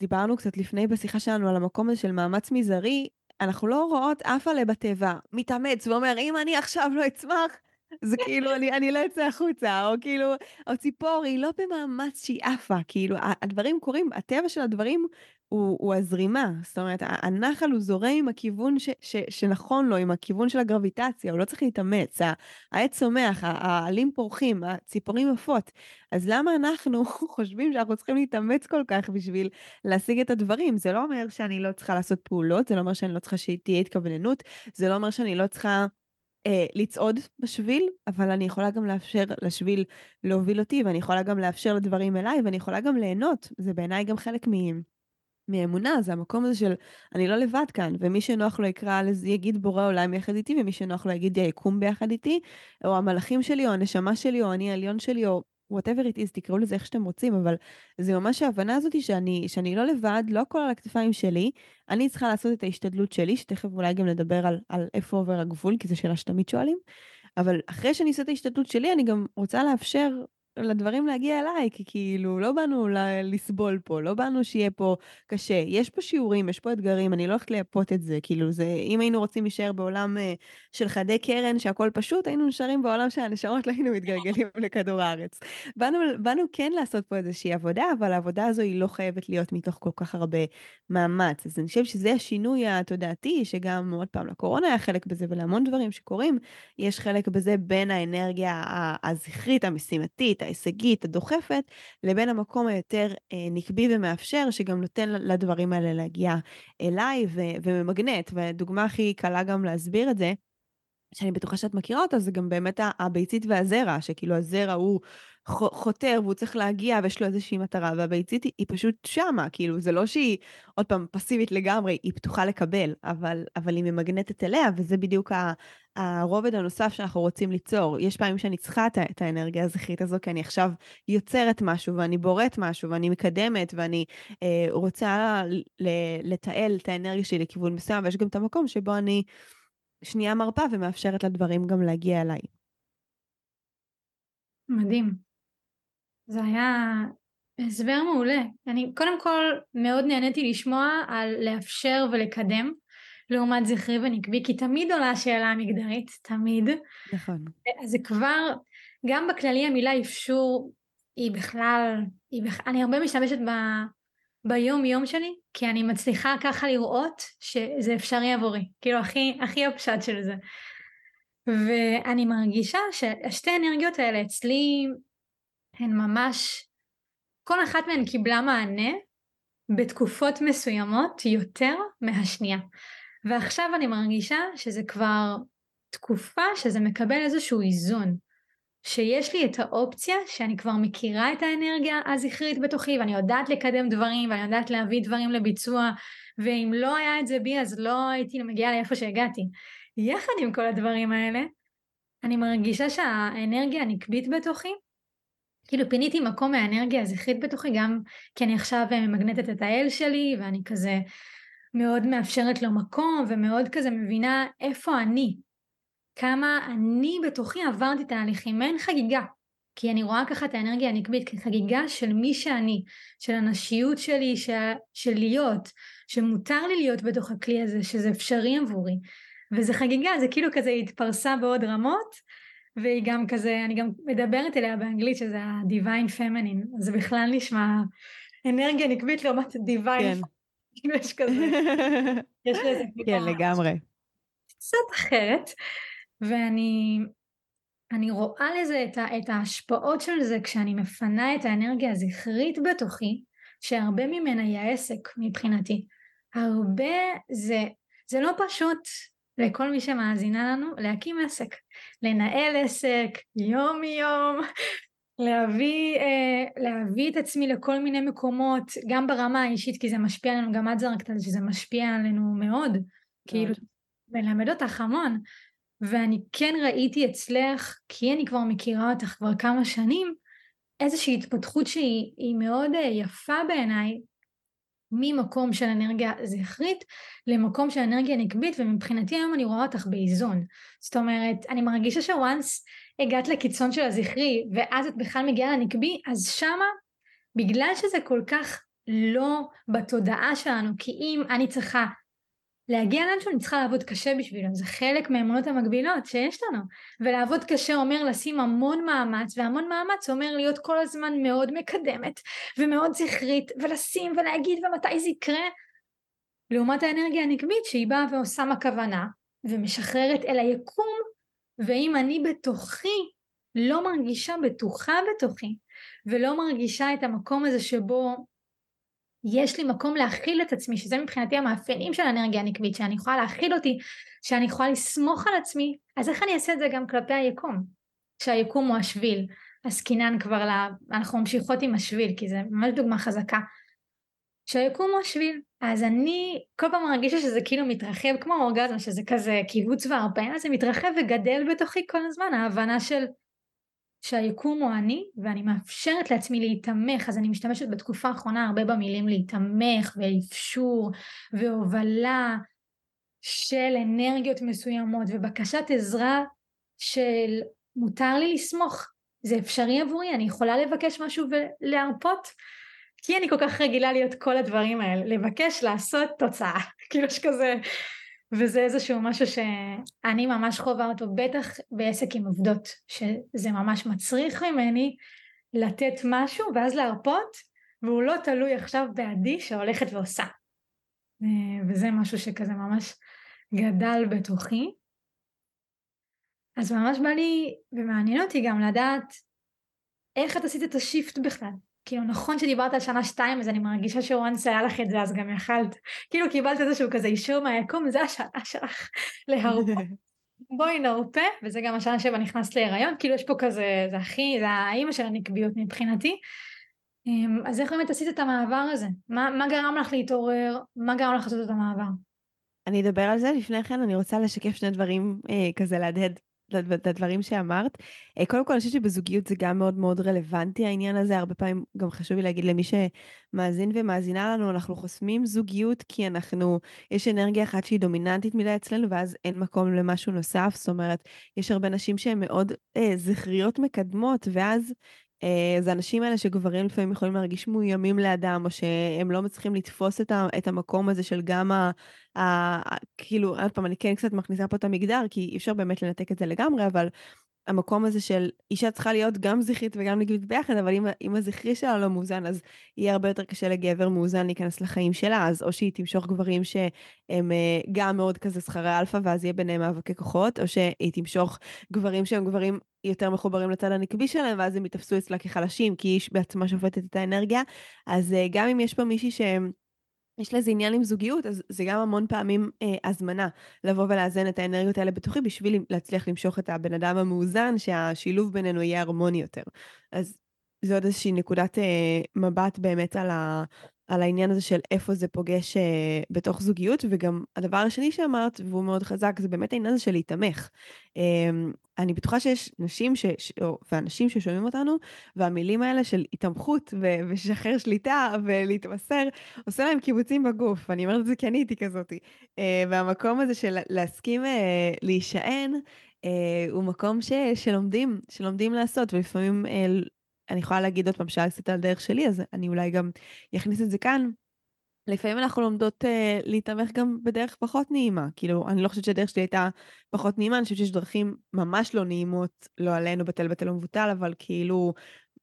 דיברנו קצת לפני בשיחה שלנו על המקום הזה של מאמץ מזערי, אנחנו לא רואות אף עלה בטבע מתאמץ ואומר, אם אני עכשיו לא אצמח, זה כאילו, אני, אני לא אצא החוצה, או כאילו, או ציפור היא לא במאמץ שהיא עפה, כאילו, הדברים קורים, הטבע של הדברים הוא, הוא הזרימה, זאת אומרת, הנחל הוא זורם עם הכיוון ש, ש, שנכון לו, עם הכיוון של הגרביטציה, הוא לא צריך להתאמץ, העץ צומח, העלים פורחים, הציפורים עפות, אז למה אנחנו <laughs> חושבים שאנחנו צריכים להתאמץ כל כך בשביל להשיג את הדברים? זה לא אומר שאני לא צריכה לעשות פעולות, זה לא אומר שאני לא צריכה שתהיה התכווננות, זה לא אומר שאני לא צריכה... אה, לצעוד בשביל, אבל אני יכולה גם לאפשר לשביל להוביל אותי, ואני יכולה גם לאפשר לדברים אליי, ואני יכולה גם ליהנות. זה בעיניי גם חלק מ... מאמונה, זה המקום הזה של אני לא לבד כאן, ומי שנוח לו יקרא לזה, יגיד בורא עולם יחד איתי, ומי שנוח לו יגיד היקום ביחד איתי, או המלאכים שלי, או הנשמה שלי, או אני העליון שלי, או whatever it is, תקראו לזה איך שאתם רוצים, אבל זה ממש ההבנה הזאת שאני, שאני לא לבד, לא הכל על הכתפיים שלי, אני צריכה לעשות את ההשתדלות שלי, שתכף אולי גם נדבר על, על איפה עובר הגבול, כי זו שאלה שתמיד שואלים, אבל אחרי שאני אעשה את ההשתדלות שלי, אני גם רוצה לאפשר לדברים להגיע אליי, כי כאילו לא באנו לסבול פה, לא באנו שיהיה פה קשה. יש פה שיעורים, יש פה אתגרים, אני לא הולכת לייפות את זה. כאילו זה, אם היינו רוצים להישאר בעולם uh, של חדי קרן, שהכל פשוט, היינו נשארים בעולם של הנשמות, לא היינו מתגלגלים <laughs> לכדור הארץ. באנו, באנו כן לעשות פה איזושהי עבודה, אבל העבודה הזו היא לא חייבת להיות מתוך כל כך הרבה מאמץ. אז אני חושבת שזה השינוי התודעתי, שגם עוד פעם לקורונה היה חלק בזה ולהמון דברים שקורים, יש חלק בזה בין האנרגיה הזכרית, המשימתית, ההישגית, הדוחפת, לבין המקום היותר אה, נקבי ומאפשר, שגם נותן לדברים האלה להגיע אליי ו- וממגנט. והדוגמה הכי קלה גם להסביר את זה, שאני בטוחה שאת מכירה אותה, זה גם באמת הביצית והזרע, שכאילו הזרע הוא חותר והוא צריך להגיע ויש לו איזושהי מטרה, והביצית היא, היא פשוט שמה, כאילו זה לא שהיא עוד פעם פסיבית לגמרי, היא פתוחה לקבל, אבל, אבל היא ממגנטת אליה, וזה בדיוק הרובד הנוסף שאנחנו רוצים ליצור. יש פעמים שאני צריכה את האנרגיה הזכרית הזו, כי אני עכשיו יוצרת משהו, ואני בוראת משהו, ואני מקדמת, ואני אה, רוצה לתעל את האנרגיה שלי לכיוון מסוים, ויש גם את המקום שבו אני שנייה מרפה ומאפשרת לדברים גם להגיע אליי. מדהים. זה היה הסבר מעולה. אני קודם כל מאוד נהניתי לשמוע על לאפשר ולקדם לעומת זכרי ונקבי, כי תמיד עולה השאלה המגדרית, תמיד. נכון. אז זה כבר, גם בכללי המילה אפשור היא בכלל, היא בכ... אני הרבה משתמשת ב... ביום יום שלי, כי אני מצליחה ככה לראות שזה אפשרי עבורי, כאילו הכי, הכי הפשט של זה. ואני מרגישה שהשתי האנרגיות האלה אצלי הן ממש, כל אחת מהן קיבלה מענה בתקופות מסוימות יותר מהשנייה. ועכשיו אני מרגישה שזה כבר תקופה שזה מקבל איזשהו איזון. שיש לי את האופציה שאני כבר מכירה את האנרגיה הזכרית בתוכי ואני יודעת לקדם דברים ואני יודעת להביא דברים לביצוע ואם לא היה את זה בי אז לא הייתי מגיעה לאיפה שהגעתי. יחד עם כל הדברים האלה אני מרגישה שהאנרגיה הנקבית בתוכי כאילו פיניתי מקום מהאנרגיה הזכרית בתוכי גם כי אני עכשיו ממגנטת את האל שלי ואני כזה מאוד מאפשרת לו מקום ומאוד כזה מבינה איפה אני, כמה אני בתוכי עברתי תהליכים, מעין חגיגה, כי אני רואה ככה את האנרגיה הנקבית כחגיגה של מי שאני, של הנשיות שלי, של, של להיות, שמותר לי להיות בתוך הכלי הזה, שזה אפשרי עבורי, וזה חגיגה, זה כאילו כזה התפרסה בעוד רמות, והיא גם כזה, אני גם מדברת אליה באנגלית שזה ה-divine feminine, אז זה בכלל נשמע אנרגיה נקבית לעומת divine, כן. יש כזה, <laughs> יש לזה כן לגמרי, קצת אחרת, ואני אני רואה לזה את, ה, את ההשפעות של זה כשאני מפנה את האנרגיה הזכרית בתוכי, שהרבה ממנה היא העסק מבחינתי. הרבה זה, זה לא פשוט לכל מי שמאזינה לנו להקים עסק, לנהל עסק יום יום, <laughs> להביא, אה, להביא את עצמי לכל מיני מקומות, גם ברמה האישית, כי זה משפיע עלינו, גם את זרקת על זה שזה משפיע עלינו מאוד, כאילו, מלמד אותך המון. ואני כן ראיתי אצלך, כי אני כבר מכירה אותך כבר כמה שנים, איזושהי התפתחות שהיא מאוד אה, יפה בעיניי, ממקום של אנרגיה זכרית למקום של אנרגיה נקבית ומבחינתי היום אני רואה אותך באיזון. זאת אומרת אני מרגישה שוואנס הגעת לקיצון של הזכרי ואז את בכלל מגיעה לנקבי אז שמה בגלל שזה כל כך לא בתודעה שלנו כי אם אני צריכה להגיע לאנשהו אני צריכה לעבוד קשה בשבילו, זה חלק מהאמונות המקבילות שיש לנו. ולעבוד קשה אומר לשים המון מאמץ, והמון מאמץ אומר להיות כל הזמן מאוד מקדמת, ומאוד זכרית, ולשים ולהגיד ומתי זה יקרה. לעומת האנרגיה הנקבית שהיא באה ועושה מה כוונה, ומשחררת אל היקום, ואם אני בתוכי לא מרגישה בטוחה בתוכי, ולא מרגישה את המקום הזה שבו יש לי מקום להכיל את עצמי, שזה מבחינתי המאפיינים של האנרגיה הנקבית, שאני יכולה להכיל אותי, שאני יכולה לסמוך על עצמי, אז איך אני אעשה את זה גם כלפי היקום? שהיקום הוא השביל, עסקינן כבר, לה, אנחנו ממשיכות עם השביל, כי זה ממש דוגמה חזקה. שהיקום הוא השביל. אז אני כל פעם מרגישה שזה כאילו מתרחב כמו אורגזמה, שזה כזה קיבוץ אז זה מתרחב וגדל בתוכי כל הזמן, ההבנה של שהיקום הוא אני, ואני מאפשרת לעצמי להיתמך, אז אני משתמשת בתקופה האחרונה הרבה במילים להיתמך ואפשור והובלה של אנרגיות מסוימות ובקשת עזרה של מותר לי לסמוך, זה אפשרי עבורי, אני יכולה לבקש משהו ולהרפות, כי אני כל כך רגילה להיות כל הדברים האלה, לבקש, לעשות, תוצאה, <laughs> כאילו שכזה, וזה איזשהו משהו שאני ממש חווה אותו, בטח בעסק עם עובדות, שזה ממש מצריך ממני לתת משהו ואז להרפות, והוא לא תלוי עכשיו בעדי שהולכת ועושה. וזה משהו שכזה ממש גדל בתוכי. אז ממש בא לי, ומעניין אותי גם לדעת איך את עשית את השיפט בכלל. כאילו נכון שדיברת על שנה שתיים אז אני מרגישה שוואנס היה לך את זה אז גם יכלת. כאילו קיבלת איזשהו כזה אישור מהיקום זה השנה שלך להרפות. <laughs> בואי נרפה וזה גם השנה שבה נכנסת להיריון. כאילו יש פה כזה זה הכי זה האימא של הנקביות מבחינתי. אמ, אז איך באמת עשית את המעבר הזה? מה, מה גרם לך להתעורר? מה גרם לך לעשות את המעבר? אני אדבר על זה. לפני כן אני רוצה לשקף שני דברים אה, כזה להדהד לדברים שאמרת. אה, קודם כל, אני חושבת שבזוגיות זה גם מאוד מאוד רלוונטי העניין הזה. הרבה פעמים גם חשוב לי להגיד למי שמאזין ומאזינה לנו, אנחנו חוסמים זוגיות כי אנחנו, יש אנרגיה אחת שהיא דומיננטית מדי אצלנו, ואז אין מקום למשהו נוסף. זאת אומרת, יש הרבה נשים שהן מאוד אה, זכריות מקדמות, ואז זה האנשים האלה שגברים לפעמים יכולים להרגיש מאוימים לאדם, או שהם לא מצליחים לתפוס את, ה, את המקום הזה של גם ה... ה כאילו, עוד פעם, אני כן קצת מכניסה פה את המגדר, כי אי אפשר באמת לנתק את זה לגמרי, אבל המקום הזה של אישה צריכה להיות גם זכרית וגם נקבית ביחד, אבל אם, אם הזכרי שלה לא מאוזן, אז יהיה הרבה יותר קשה לגבר מאוזן להיכנס לחיים שלה, אז או שהיא תמשוך גברים שהם אה, גם מאוד כזה זכרי אלפא, ואז יהיה ביניהם מאבקי כוחות, או שהיא תמשוך גברים שהם גברים יותר מחוברים לצד הנקבי שלהם, ואז הם יתפסו אצלה כחלשים, כי היא בעצמה שופטת את האנרגיה. אז אה, גם אם יש פה מישהי שהם... יש לזה עניין עם זוגיות, אז זה גם המון פעמים אה, הזמנה לבוא ולאזן את האנרגיות האלה בתוכי בשביל להצליח למשוך את הבן אדם המאוזן, שהשילוב בינינו יהיה הרמוני יותר. אז זו עוד איזושהי נקודת אה, מבט באמת על, ה, על העניין הזה של איפה זה פוגש אה, בתוך זוגיות, וגם הדבר השני שאמרת, והוא מאוד חזק, זה באמת העניין הזה של להיתמך. אה, אני בטוחה שיש נשים ש, ש, או, ואנשים ששומעים אותנו, והמילים האלה של התמכות ושחרר שליטה ולהתמסר, עושה להם קיבוצים בגוף. ואני אומרת את זה כי אני הייתי כזאתי. אה, והמקום הזה של להסכים אה, להישען, אה, הוא מקום ש, שלומדים, שלומדים לעשות, ולפעמים אה, אני יכולה להגיד עוד פעם שאלה קצת על דרך שלי, אז אני אולי גם אכניס את זה כאן. לפעמים אנחנו לומדות uh, להתאמך גם בדרך פחות נעימה. כאילו, אני לא חושבת שהדרך שלי הייתה פחות נעימה, אני חושבת שיש דרכים ממש לא נעימות, לא עלינו, בטל בטל ומבוטל, אבל כאילו,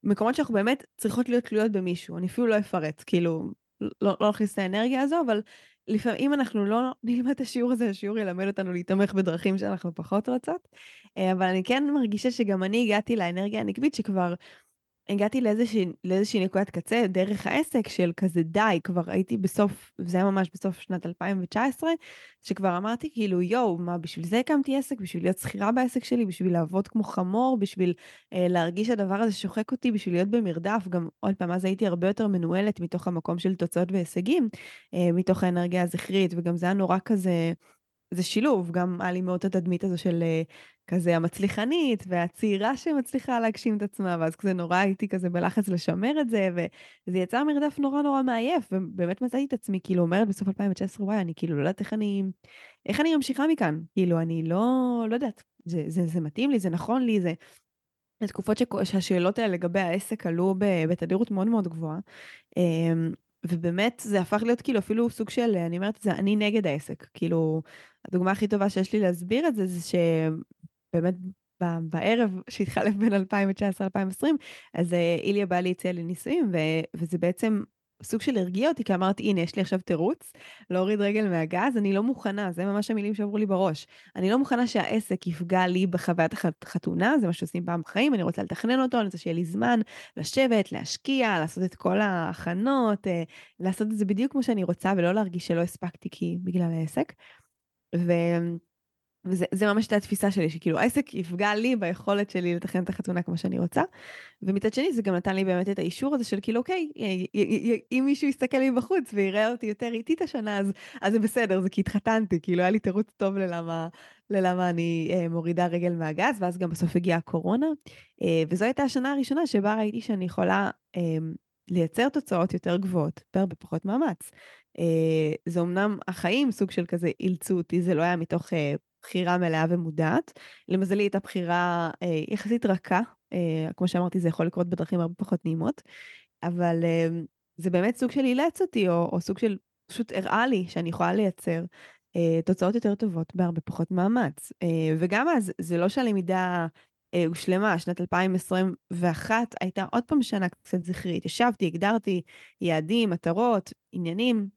מקומות שאנחנו באמת צריכות להיות תלויות במישהו. אני אפילו לא אפרט, כאילו, לא, לא נכניס את האנרגיה הזו, אבל לפעמים אנחנו לא נלמד את השיעור הזה, השיעור ילמד אותנו להתאמך בדרכים שאנחנו פחות רוצות. Uh, אבל אני כן מרגישה שגם אני הגעתי לאנרגיה הנקבית שכבר הגעתי לאיזושהי, לאיזושהי נקודת קצה דרך העסק של כזה די, כבר הייתי בסוף, זה היה ממש בסוף שנת 2019, שכבר אמרתי כאילו יואו, מה בשביל זה הקמתי עסק? בשביל להיות שכירה בעסק שלי? בשביל לעבוד כמו חמור? בשביל אה, להרגיש שהדבר הזה שוחק אותי? בשביל להיות במרדף? גם עוד פעם, אז הייתי הרבה יותר מנוהלת מתוך המקום של תוצאות והישגים, אה, מתוך האנרגיה הזכרית, וגם זה היה נורא כזה... זה שילוב, גם היה לי מאוד את התדמית הזו של אה, כזה המצליחנית והצעירה שמצליחה להגשים את עצמה, ואז כזה נורא הייתי כזה בלחץ לשמר את זה, וזה יצא מרדף נורא נורא מעייף, ובאמת מצאתי את עצמי, כאילו אומרת בסוף 2019, וואי, אני כאילו לא יודעת איך אני, איך אני ממשיכה מכאן, כאילו אני לא, לא יודעת, זה, זה, זה מתאים לי, זה נכון לי, זה... תקופות שהשאלות האלה לגבי העסק עלו בתדירות מאוד מאוד גבוהה. אמ, ובאמת זה הפך להיות כאילו אפילו סוג של, אני אומרת את זה, אני נגד העסק. כאילו, הדוגמה הכי טובה שיש לי להסביר את זה, זה שבאמת בערב שהתחלף בין 2019-2020, אז אה, איליה בא לי הציע לי נישואים, וזה בעצם סוג של הרגיע אותי, כי אמרתי, הנה, יש לי עכשיו תירוץ להוריד רגל מהגז, אני לא מוכנה, זה ממש המילים שעברו לי בראש. אני לא מוכנה שהעסק יפגע לי בחוויית החתונה, זה מה שעושים פעם בחיים, אני רוצה לתכנן אותו, אני רוצה שיהיה לי זמן לשבת, להשקיע, לעשות את כל ההכנות, אה, לעשות את זה בדיוק כמו שאני רוצה, ולא להרגיש שלא הספקתי כי בגלל העסק. ו... וזה ממש הייתה התפיסה שלי, שכאילו העסק יפגע לי ביכולת שלי לתכנן את החתונה כמו שאני רוצה. ומצד שני זה גם נתן לי באמת את האישור הזה של כאילו אוקיי, אם מישהו יסתכל לי בחוץ ויראה אותי יותר איטית השנה, אז, אז זה בסדר, זה כי התחתנתי, כאילו היה לי תירוץ טוב ללמה, ללמה אני אה, מורידה רגל מהגז, ואז גם בסוף הגיעה הקורונה. אה, וזו הייתה השנה הראשונה שבה ראיתי שאני יכולה אה, לייצר תוצאות יותר גבוהות, בהרבה פחות מאמץ. אה, זה אמנם החיים סוג של כזה אילצו אותי, זה לא היה מתוך אה, בחירה מלאה ומודעת. למזלי הייתה בחירה אה, יחסית רכה, אה, כמו שאמרתי זה יכול לקרות בדרכים הרבה פחות נעימות, אבל אה, זה באמת סוג של אילץ אותי, או, או סוג של פשוט הראה לי שאני יכולה לייצר אה, תוצאות יותר טובות בהרבה פחות מאמץ. אה, וגם אז זה לא שהלמידה אה, הושלמה, שנת 2021 הייתה עוד פעם שנה קצת זכרית. ישבתי, הגדרתי יעדים, מטרות, עניינים,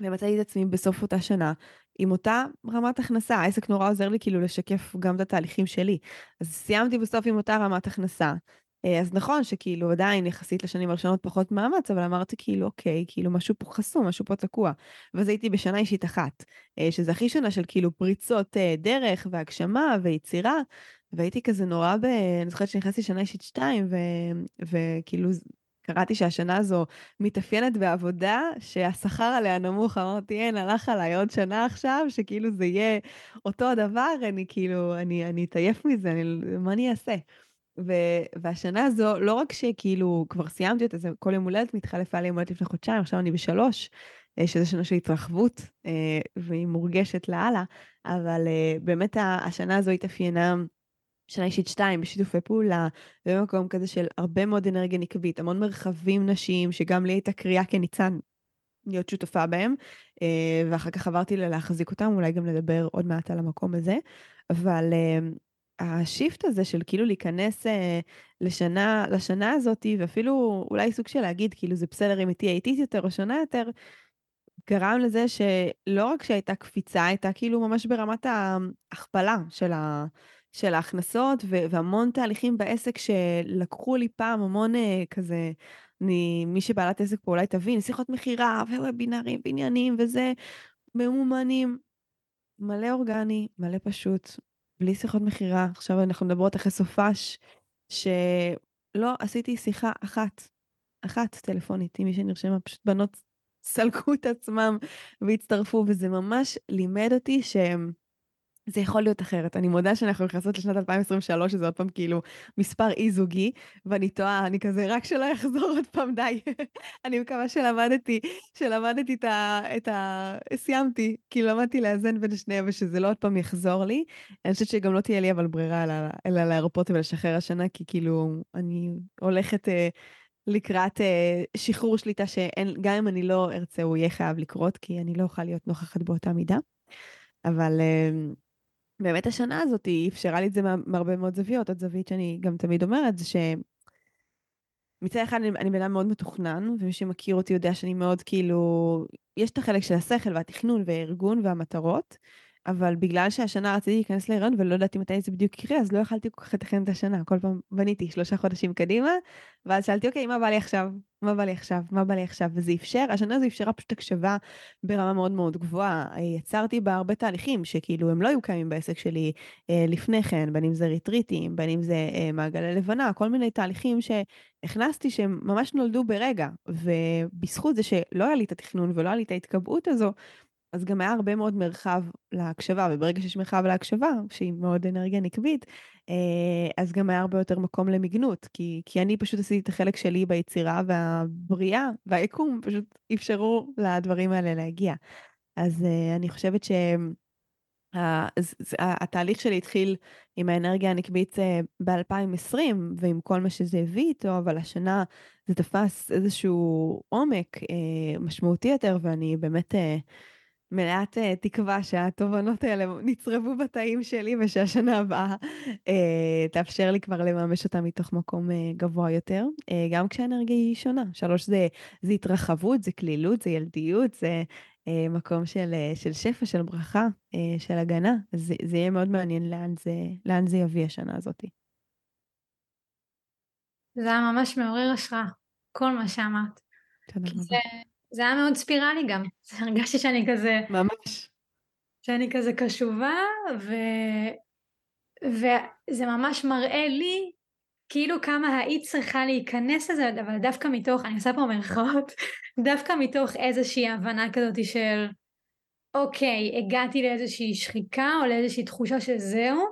ומצאתי את עצמי בסוף אותה שנה עם אותה רמת הכנסה. העסק נורא עוזר לי כאילו לשקף גם את התהליכים שלי. אז סיימתי בסוף עם אותה רמת הכנסה. אה, אז נכון שכאילו עדיין יחסית לשנים הראשונות פחות מאמץ, אבל אמרתי כאילו אוקיי, כאילו משהו פה חסום, משהו פה תקוע. ואז הייתי בשנה אישית אחת, אה, שזה הכי שונה של כאילו פריצות אה, דרך והגשמה ויצירה, והייתי כזה נורא ב... אני זוכרת שנכנסתי שנה אישית שתיים, ו... וכאילו קראתי שהשנה הזו מתאפיינת בעבודה שהשכר עליה נמוך, אמרתי, אין, הלך עליי עוד שנה עכשיו, שכאילו זה יהיה אותו הדבר, אני כאילו, אני, אתעייף מזה, אני, מה אני אעשה? ו, והשנה הזו, לא רק שכאילו כבר סיימתי אותה, זה כל יום הולדת מתחלף, היה לי יום הולדת לפני חודשיים, עכשיו אני בשלוש, אה, שזה שנה של התרחבות, אה, והיא מורגשת לאללה, אבל אה, באמת השנה הזו התאפיינה שנה אישית שתיים, בשיתופי פעולה, במקום כזה של הרבה מאוד אנרגיה נקבית, המון מרחבים נשיים, שגם לי הייתה קריאה כניצן להיות שותפה בהם, אה, ואחר כך עברתי ללהחזיק אותם, אולי גם לדבר עוד מעט על המקום הזה, אבל אה, השיפט הזה של כאילו להיכנס אה, לשנה, לשנה הזאת, ואפילו אולי סוג של להגיד, כאילו זה בסדר אם היא תהיה איטית יותר או שונה יותר, גרם לזה שלא רק שהייתה קפיצה, הייתה כאילו ממש ברמת ההכפלה של ה... של ההכנסות והמון תהליכים בעסק שלקחו לי פעם המון אה, כזה, אני, מי שבעלת עסק פה אולי תבין, שיחות מכירה ווובינרים ועניינים וזה, ממומנים, מלא אורגני, מלא פשוט, בלי שיחות מכירה. עכשיו אנחנו מדברות אחרי סופש, שלא עשיתי שיחה אחת, אחת טלפונית עם מי שנרשמה, פשוט בנות סלקו את עצמם והצטרפו, וזה ממש לימד אותי שהם... זה יכול להיות אחרת. אני מודה שאנחנו נכנסות לשנת 2023, שזה עוד פעם כאילו מספר אי זוגי, ואני טועה, אני כזה, רק שלא יחזור עוד פעם, די. <laughs> אני מקווה שלמדתי, שלמדתי את ה... את ה... סיימתי, כאילו למדתי לאזן בין שניהם ושזה לא עוד פעם יחזור לי. אני חושבת שגם לא תהיה לי אבל ברירה, אלא להרפות ולשחרר השנה, כי כאילו, אני הולכת... אה, לקראת אה, שחרור שליטה שגם אם אני לא ארצה הוא יהיה חייב לקרות כי אני לא אוכל להיות נוכחת באותה מידה. אבל אה, באמת השנה הזאת היא אפשרה לי את זה מהרבה מאוד זוויות. עוד זווית שאני גם תמיד אומרת זה שמצד אחד אני, אני בן אדם מאוד מתוכנן, ומי שמכיר אותי יודע שאני מאוד כאילו, יש את החלק של השכל והתכנון והארגון והמטרות, אבל בגלל שהשנה רציתי להיכנס להיריון ולא ידעתי מתי זה בדיוק יקרה, אז לא יכלתי כל כך לתכנן את השנה. כל פעם בניתי שלושה חודשים קדימה, ואז שאלתי, אוקיי, מה בא לי עכשיו? מה בא לי עכשיו? מה בא לי עכשיו? וזה אפשר, השנה הזו אפשרה פשוט הקשבה ברמה מאוד מאוד גבוהה. יצרתי בה הרבה תהליכים שכאילו הם לא היו קיימים בעסק שלי אה, לפני כן, בין אם זה ריטריטים, בין אם זה אה, מעגלי לבנה, כל מיני תהליכים שהכנסתי שהם ממש נולדו ברגע. ובזכות זה שלא היה לי את התכנון ולא היה לי את ההתקבעות הזו, אז גם היה הרבה מאוד מרחב להקשבה, וברגע שיש מרחב להקשבה, שהיא מאוד אנרגיה נקבית, אה, אז גם היה הרבה יותר מקום למגנות, כי, כי אני פשוט עשיתי את החלק שלי ביצירה והבריאה והיקום, פשוט אפשרו לדברים האלה להגיע. אז אה, אני חושבת שהתהליך שלי התחיל עם האנרגיה הנקבית אה, ב-2020, ועם כל מה שזה הביא איתו, אבל השנה זה תפס איזשהו עומק משמעותי יותר, ואני באמת... מלאת uh, תקווה שהתובנות האלה נצרבו בתאים שלי ושהשנה הבאה uh, תאפשר לי כבר לממש אותה מתוך מקום uh, גבוה יותר, uh, גם כשהאנרגיה היא שונה. שלוש זה, זה התרחבות, זה כלילות, זה ילדיות, זה uh, מקום של, uh, של שפע, של ברכה, uh, של הגנה. זה, זה יהיה מאוד מעניין לאן זה, לאן זה יביא השנה הזאת. זה היה ממש מעורר השראה, כל מה שאמרת. תודה רבה. זה היה מאוד ספירלי גם. <laughs> הרגשתי שאני כזה... ממש. שאני כזה קשובה, ו... וזה ממש מראה לי כאילו כמה היית צריכה להיכנס לזה, אבל דווקא מתוך, אני עושה פה מרכאות, <laughs> דווקא מתוך איזושהי הבנה כזאת של אוקיי, הגעתי לאיזושהי שחיקה או לאיזושהי תחושה שזהו,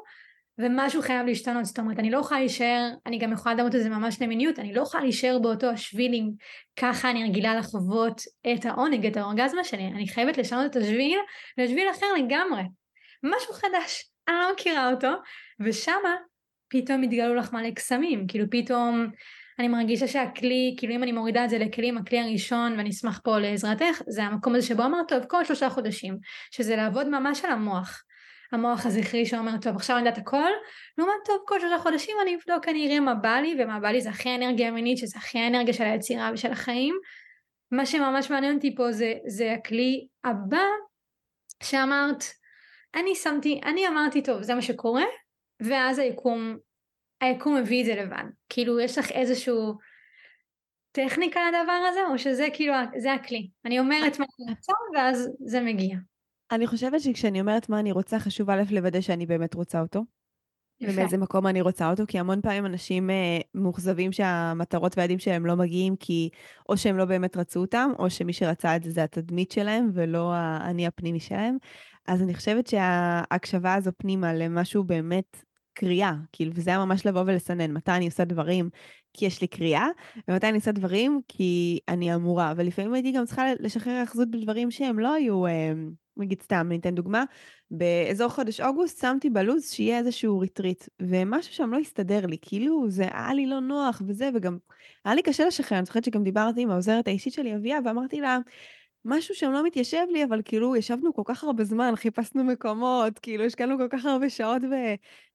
ומשהו חייב להשתנות, זאת אומרת, אני לא יכולה להישאר, אני גם יכולה לדמות את זה ממש למיניות, אני לא יכולה להישאר באותו השביל אם ככה אני רגילה לחוות את העונג, את האורגזמה שלי, אני חייבת לשנות את השביל לשביל אחר לגמרי. משהו חדש, אני לא מכירה אותו, ושמה פתאום התגלו לך מלא קסמים, כאילו פתאום אני מרגישה שהכלי, כאילו אם אני מורידה את זה לכלים, הכלי הראשון, ואני אשמח פה לעזרתך, זה המקום הזה שבו אמרת, טוב, כל שלושה חודשים, שזה לעבוד ממש על המוח. המוח הזכרי שאומר, טוב, עכשיו אני יודעת הכל, לעומת טוב, כל שלושה חודשים אני אבדוק, אני אראה מה בא לי, ומה בא לי זה הכי האנרגיה המינית, שזה הכי האנרגיה של היצירה ושל החיים. מה שממש מעניין אותי פה זה, זה הכלי הבא, שאמרת, אני שמתי, אני אמרתי, טוב, זה מה שקורה, ואז היקום, היקום מביא את זה לבד. כאילו, יש לך איזשהו טכניקה לדבר הזה, או שזה כאילו, זה הכלי. אני אומרת מה אני רוצה, ואז זה מגיע. אני חושבת שכשאני אומרת מה אני רוצה, חשוב א' לוודא שאני באמת רוצה אותו. יפה. ומאיזה מקום אני רוצה אותו, כי המון פעמים אנשים אה, מאוכזבים שהמטרות והיעדים שלהם לא מגיעים, כי או שהם לא באמת רצו אותם, או שמי שרצה את זה זה התדמית שלהם, ולא האני הפנימי שלהם. אז אני חושבת שההקשבה הזו פנימה למשהו באמת קריאה, כאילו, וזה היה ממש לבוא ולסנן מתי אני עושה דברים כי יש לי קריאה, ומתי אני עושה דברים כי אני אמורה, ולפעמים הייתי גם צריכה לשחרר אחיזות בדברים שהם לא היו, אה, נגיד סתם, אני אתן דוגמה, באזור חודש אוגוסט שמתי בלו"ז שיהיה איזשהו ריטריט, ומשהו שם לא הסתדר לי, כאילו זה היה לי לא נוח וזה, וגם היה לי קשה לשחרר, אני זוכרת שגם דיברתי עם העוזרת האישית שלי, אביה, ואמרתי לה, משהו שם לא מתיישב לי, אבל כאילו ישבנו כל כך הרבה זמן, חיפשנו מקומות, כאילו השקענו כל כך הרבה שעות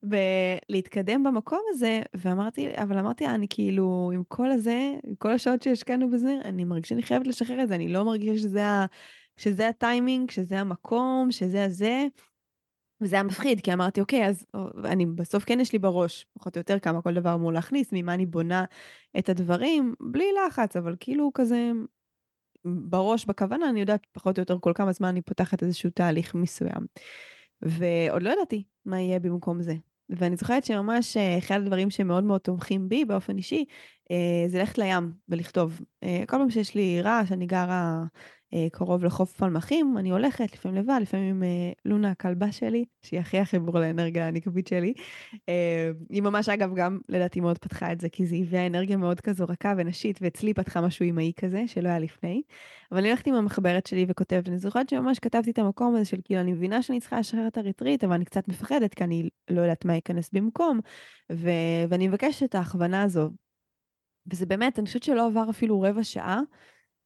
בלהתקדם במקום הזה, ואמרתי, אבל אמרתי, אני כאילו, עם כל הזה, עם כל השעות שהשקענו בזה, אני מרגישה שאני חייבת לשחרר את זה, אני לא מרגישה שזה, ה, שזה הטיימינג, שזה המקום, שזה הזה. וזה היה מפחיד, כי אמרתי, אוקיי, אז אני בסוף כן יש לי בראש, פחות או יותר כמה כל דבר אמור להכניס, ממה אני בונה את הדברים, בלי לחץ, אבל כאילו כזה בראש, בכוונה, אני יודעת פחות או יותר כל כמה זמן אני פותחת איזשהו תהליך מסוים. ועוד לא ידעתי מה יהיה במקום זה. ואני זוכרת שממש אה, אחד הדברים שמאוד מאוד תומכים בי באופן אישי, אה, זה ללכת לים ולכתוב. אה, כל פעם שיש לי רעש, אני גרה אה, קרוב לחוף פלמחים, אני הולכת, לפעמים לבד, לפעמים עם אה, לונה הכלבה שלי, שהיא הכי החיבור לאנרגיה הנקבית שלי. אה, היא ממש, אגב, גם לדעתי מאוד פתחה את זה, כי זה הביאה אנרגיה מאוד כזו רכה ונשית, ואצלי פתחה משהו אמאי כזה, שלא היה לפני. אבל אני הולכת עם המחברת שלי וכותבת, אני זוכרת שממש כתבתי את המקום הזה של כאילו, אני מבינה שאני צריכה לשחרר את הריטריט, אבל אני קצת מפחדת, כי אני לא יודעת מה ייכנס במקום, ו- ואני מבקשת את ההכוונה הזו. וזה באמת, אני חושבת שלא עבר אפילו רבע שעה,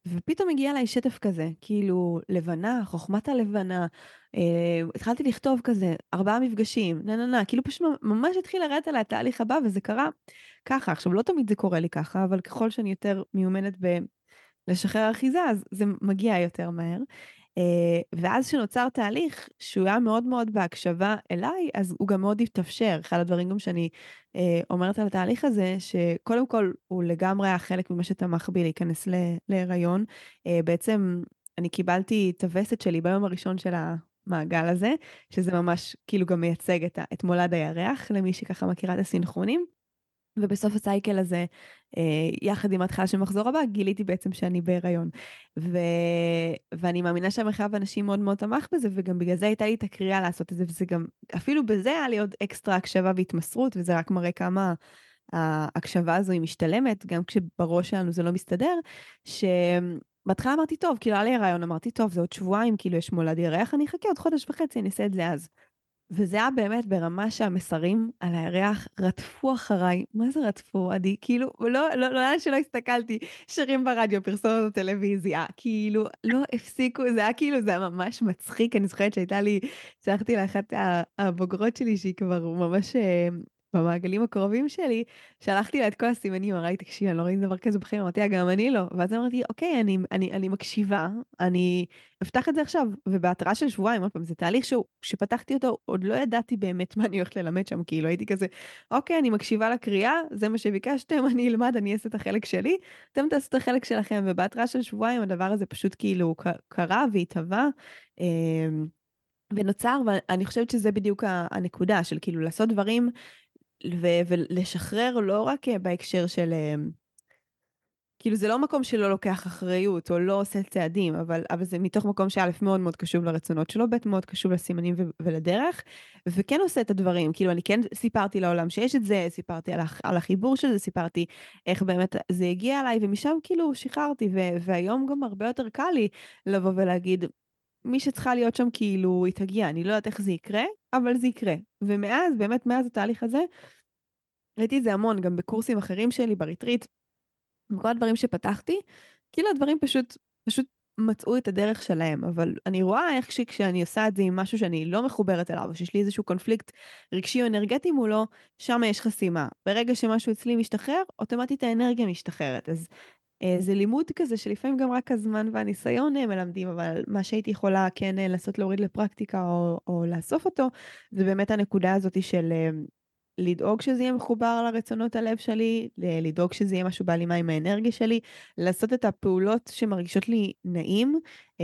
ופתאום הגיע אליי שטף כזה, כאילו, לבנה, חוכמת הלבנה. אה, התחלתי לכתוב כזה, ארבעה מפגשים, נה נה נה, כאילו פשוט ממש התחיל לרדת עליי התהליך הבא, וזה קרה ככה. עכשיו, לא תמיד זה קורה לי ככה, אבל ככל שאני יותר מיומנת ב... לשחרר אחיזה, אז זה מגיע יותר מהר. אה, ואז שנוצר תהליך שהוא היה מאוד מאוד בהקשבה אליי, אז הוא גם מאוד התאפשר. אחד הדברים גם שאני אה, אומרת על התהליך הזה, שקודם כל הוא לגמרי היה חלק ממה שתמך בי להיכנס להיריון. אה, בעצם אני קיבלתי את הווסת שלי ביום הראשון של המעגל הזה, שזה ממש כאילו גם מייצג את, את מולד הירח, למי שככה מכירה את הסינכרונים. ובסוף הסייקל הזה, אה, יחד עם ההתחלה של מחזור הבא, גיליתי בעצם שאני בהיריון. ו... ואני מאמינה שהמרחב האנשים מאוד מאוד תמך בזה, וגם בגלל זה הייתה לי את הקריאה לעשות את זה, וזה גם, אפילו בזה היה לי עוד אקסטרה הקשבה והתמסרות, וזה רק מראה כמה ההקשבה הזו היא משתלמת, גם כשבראש שלנו זה לא מסתדר, שבהתחלה אמרתי, טוב, כאילו היה לי הרעיון, אמרתי, טוב, זה עוד שבועיים, כאילו יש מולד ירח, אני אחכה עוד חודש וחצי, אני אעשה את זה אז. וזה היה באמת ברמה שהמסרים על הירח רדפו אחריי. מה זה רדפו, עדי? כאילו, לא, לא, לא, לאן שלא הסתכלתי, שירים ברדיו, פרסומת בטלוויזיה, כאילו, לא הפסיקו, זה היה כאילו, זה היה ממש מצחיק. אני זוכרת שהייתה לי, שלחתי לאחת הבוגרות שלי, שהיא כבר ממש אה, במעגלים הקרובים שלי, שלחתי לה את כל הסימנים, אמרה לי, תקשיבי, אני לא ראיתי דבר כזה בחיים, אמרתי לה, גם אני לא. ואז אמרתי, אוקיי, אני, אני, אני מקשיבה, אני אפתח את זה עכשיו, ובהתראה של שבועיים, עוד פעם, זה תהליך שהוא, שפתחתי אותו, עוד לא ידעתי באמת מה אני הולכת ללמד שם, כאילו הייתי כזה, אוקיי, אני מקשיבה לקריאה, זה מה שביקשתם, אני אלמד, אני אעשה את החלק שלי, אתם תעשו את החלק שלכם, ובהתראה של שבועיים הדבר הזה פשוט כאילו קרה והתהווה. אמ, ונוצר, ואני חושבת שזה בדיוק הנקודה של כאילו לעשות דברים ו- ולשחרר לא רק אה, בהקשר של... אה, כאילו זה לא מקום שלא לוקח אחריות או לא עושה צעדים, אבל, אבל זה מתוך מקום שא' מאוד מאוד קשוב לרצונות שלו, ב' מאוד קשוב לסימנים ו- ולדרך, וכן עושה את הדברים, כאילו אני כן סיפרתי לעולם שיש את זה, סיפרתי על, הח- על החיבור של זה, סיפרתי איך באמת זה הגיע אליי, ומשם כאילו שחררתי, ו- והיום גם הרבה יותר קל לי לבוא ולהגיד, מי שצריכה להיות שם כאילו היא תגיע, אני לא יודעת איך זה יקרה, אבל זה יקרה. ומאז, באמת מאז התהליך הזה, ראיתי את זה המון, גם בקורסים אחרים שלי, בריטריט, בכל הדברים שפתחתי, כאילו הדברים פשוט, פשוט מצאו את הדרך שלהם, אבל אני רואה איך ש, כשאני עושה את זה עם משהו שאני לא מחוברת אליו, או שיש לי איזשהו קונפליקט רגשי או אנרגטי מולו, שם יש חסימה. ברגע שמשהו אצלי משתחרר, אוטומטית האנרגיה משתחררת. אז זה לימוד כזה שלפעמים גם רק הזמן והניסיון אה, מלמדים, אבל מה שהייתי יכולה כן אה, לנסות להוריד לפרקטיקה או, או לאסוף אותו, זה באמת הנקודה הזאת של לדאוג שזה יהיה מחובר לרצונות הלב שלי, לדאוג שזה יהיה משהו בהלימה עם האנרגיה שלי, לעשות את הפעולות שמרגישות לי נעים,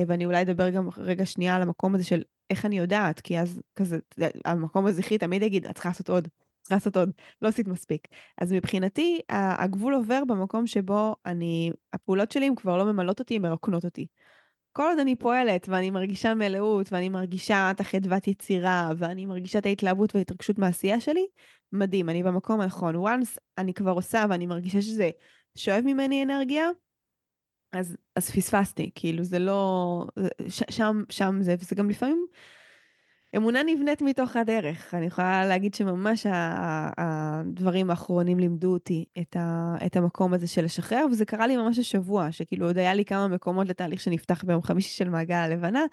ואני אולי אדבר גם רגע שנייה על המקום הזה של איך אני יודעת, כי אז כזה, המקום הזכרי תמיד יגיד, את צריכה לעשות עוד, לעשות עוד, לא עשית מספיק. אז מבחינתי, הגבול עובר במקום שבו אני, הפעולות שלי הן כבר לא ממלאות אותי, הן מרוקנות אותי. כל עוד אני פועלת ואני מרגישה מלאות ואני מרגישה את החדוות יצירה ואני מרגישה את ההתלהבות וההתרגשות מהעשייה שלי, מדהים, אני במקום הנכון. once אני כבר עושה ואני מרגישה שזה שואב ממני אנרגיה, אז, אז פספסתי, כאילו זה לא, ש, שם, שם זה, וזה גם לפעמים אמונה נבנית מתוך הדרך. אני יכולה להגיד שממש הדברים האחרונים לימדו אותי את, את המקום הזה של לשחרר, וזה קרה לי ממש השבוע, שכאילו עוד היה לי כמה מקומות לתהליך שנפתח ביום חמישי של מעגל הלבנה,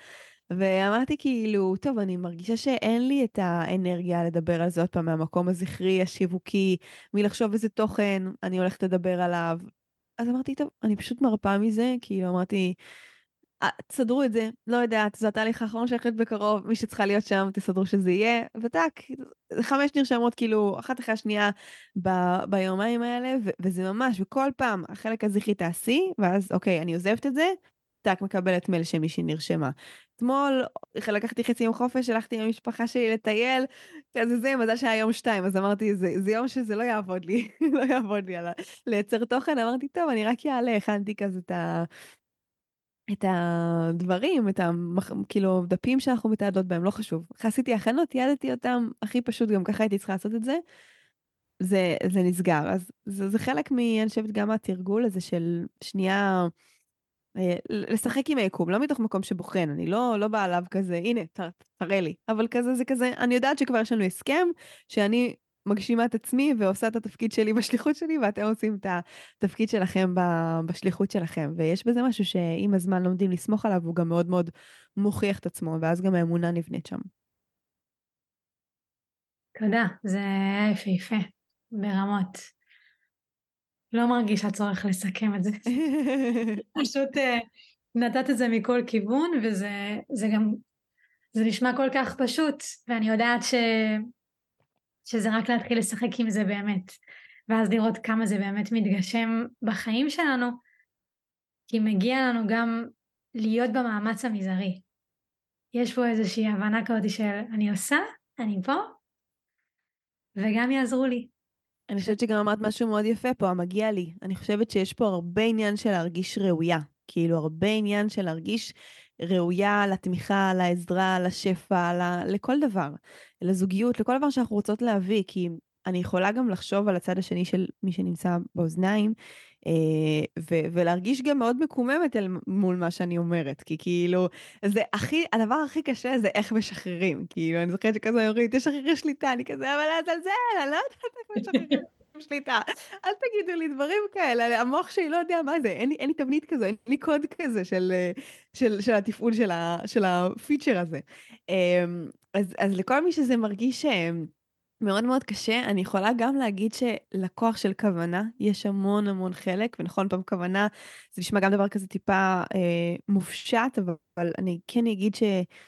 ואמרתי כאילו, טוב, אני מרגישה שאין לי את האנרגיה לדבר על זה עוד פעם מהמקום הזכרי, השיווקי, מלחשוב איזה תוכן אני הולכת לדבר עליו. אז אמרתי, טוב, אני פשוט מרפה מזה, כאילו אמרתי, תסדרו את זה, לא יודעת, זה התהליך האחרון שהולכת בקרוב, מי שצריכה להיות שם, תסדרו שזה יהיה, וטאק, חמש נרשמות כאילו, אחת אחרי השנייה ב- ביומיים האלה, ו- וזה ממש, וכל פעם החלק הזכרי תעשי, ואז אוקיי, אני עוזבת את זה, טאק, מקבלת מייל שמישהי נרשמה. אתמול לקחתי חצי יום חופש, הלכתי עם המשפחה שלי לטייל, כזה זה, מזל שהיה יום שתיים, אז אמרתי, זה, זה יום שזה לא יעבוד לי, <laughs> לא יעבוד לי על לייצר תוכן, אמרתי, טוב, אני רק אעלה, הכנתי כזה את ה... את הדברים, את המח... כאילו דפים שאנחנו מתעדות בהם, לא חשוב. עשיתי הכנות, תיעדתי אותם הכי פשוט, גם ככה הייתי צריכה לעשות את זה. זה, זה נסגר. אז זה, זה חלק מ... אני חושבת גם מהתרגול הזה של שנייה אה, לשחק עם היקום, לא מתוך מקום שבוחן, אני לא, לא באה עליו כזה, הנה, תראה לי. אבל כזה, זה כזה, אני יודעת שכבר יש לנו הסכם, שאני מגשימה את עצמי ועושה את התפקיד שלי בשליחות שלי, ואתם עושים את התפקיד שלכם בשליחות שלכם. ויש בזה משהו שעם הזמן לומדים לסמוך עליו, הוא גם מאוד מאוד מוכיח את עצמו, ואז גם האמונה נבנית שם. תודה, זה היה יפהפה, ברמות. לא מרגישה צורך לסכם את זה. <laughs> פשוט uh, נתת את זה מכל כיוון, וזה גם, זה נשמע כל כך פשוט, ואני יודעת ש... שזה רק להתחיל לשחק עם זה באמת, ואז לראות כמה זה באמת מתגשם בחיים שלנו, כי מגיע לנו גם להיות במאמץ המזערי. יש פה איזושהי הבנה כזאת של אני עושה, אני פה, וגם יעזרו לי. אני חושבת שגם אמרת משהו מאוד יפה פה, המגיע לי. אני חושבת שיש פה הרבה עניין של להרגיש ראויה. כאילו, הרבה עניין של להרגיש ראויה לתמיכה, לעזרה, לשפע, לכל דבר. לזוגיות, לכל דבר שאנחנו רוצות להביא, כי אני יכולה גם לחשוב על הצד השני של מי שנמצא באוזניים, אה, ו- ולהרגיש גם מאוד מקוממת אל מול מה שאני אומרת, כי כאילו, זה הכי, הדבר הכי קשה זה איך משחררים, כאילו, אני זוכרת שכזה אומרים, תשחררי שליטה, אני כזה, אבל את על זה, אני לא יודעת איך משחררים. שליטה, אל תגידו לי דברים כאלה, המוח שלי לא יודע מה זה, אין לי, אין לי תבנית כזו, אין לי קוד כזה של, של, של התפעול של, ה, של הפיצ'ר הזה. אמ, אז, אז לכל מי שזה מרגיש מאוד מאוד קשה, אני יכולה גם להגיד שלכוח של כוונה יש המון המון חלק, ונכון, פעם כוונה, זה נשמע גם דבר כזה טיפה אה, מופשט, אבל, אבל אני כן אגיד ש,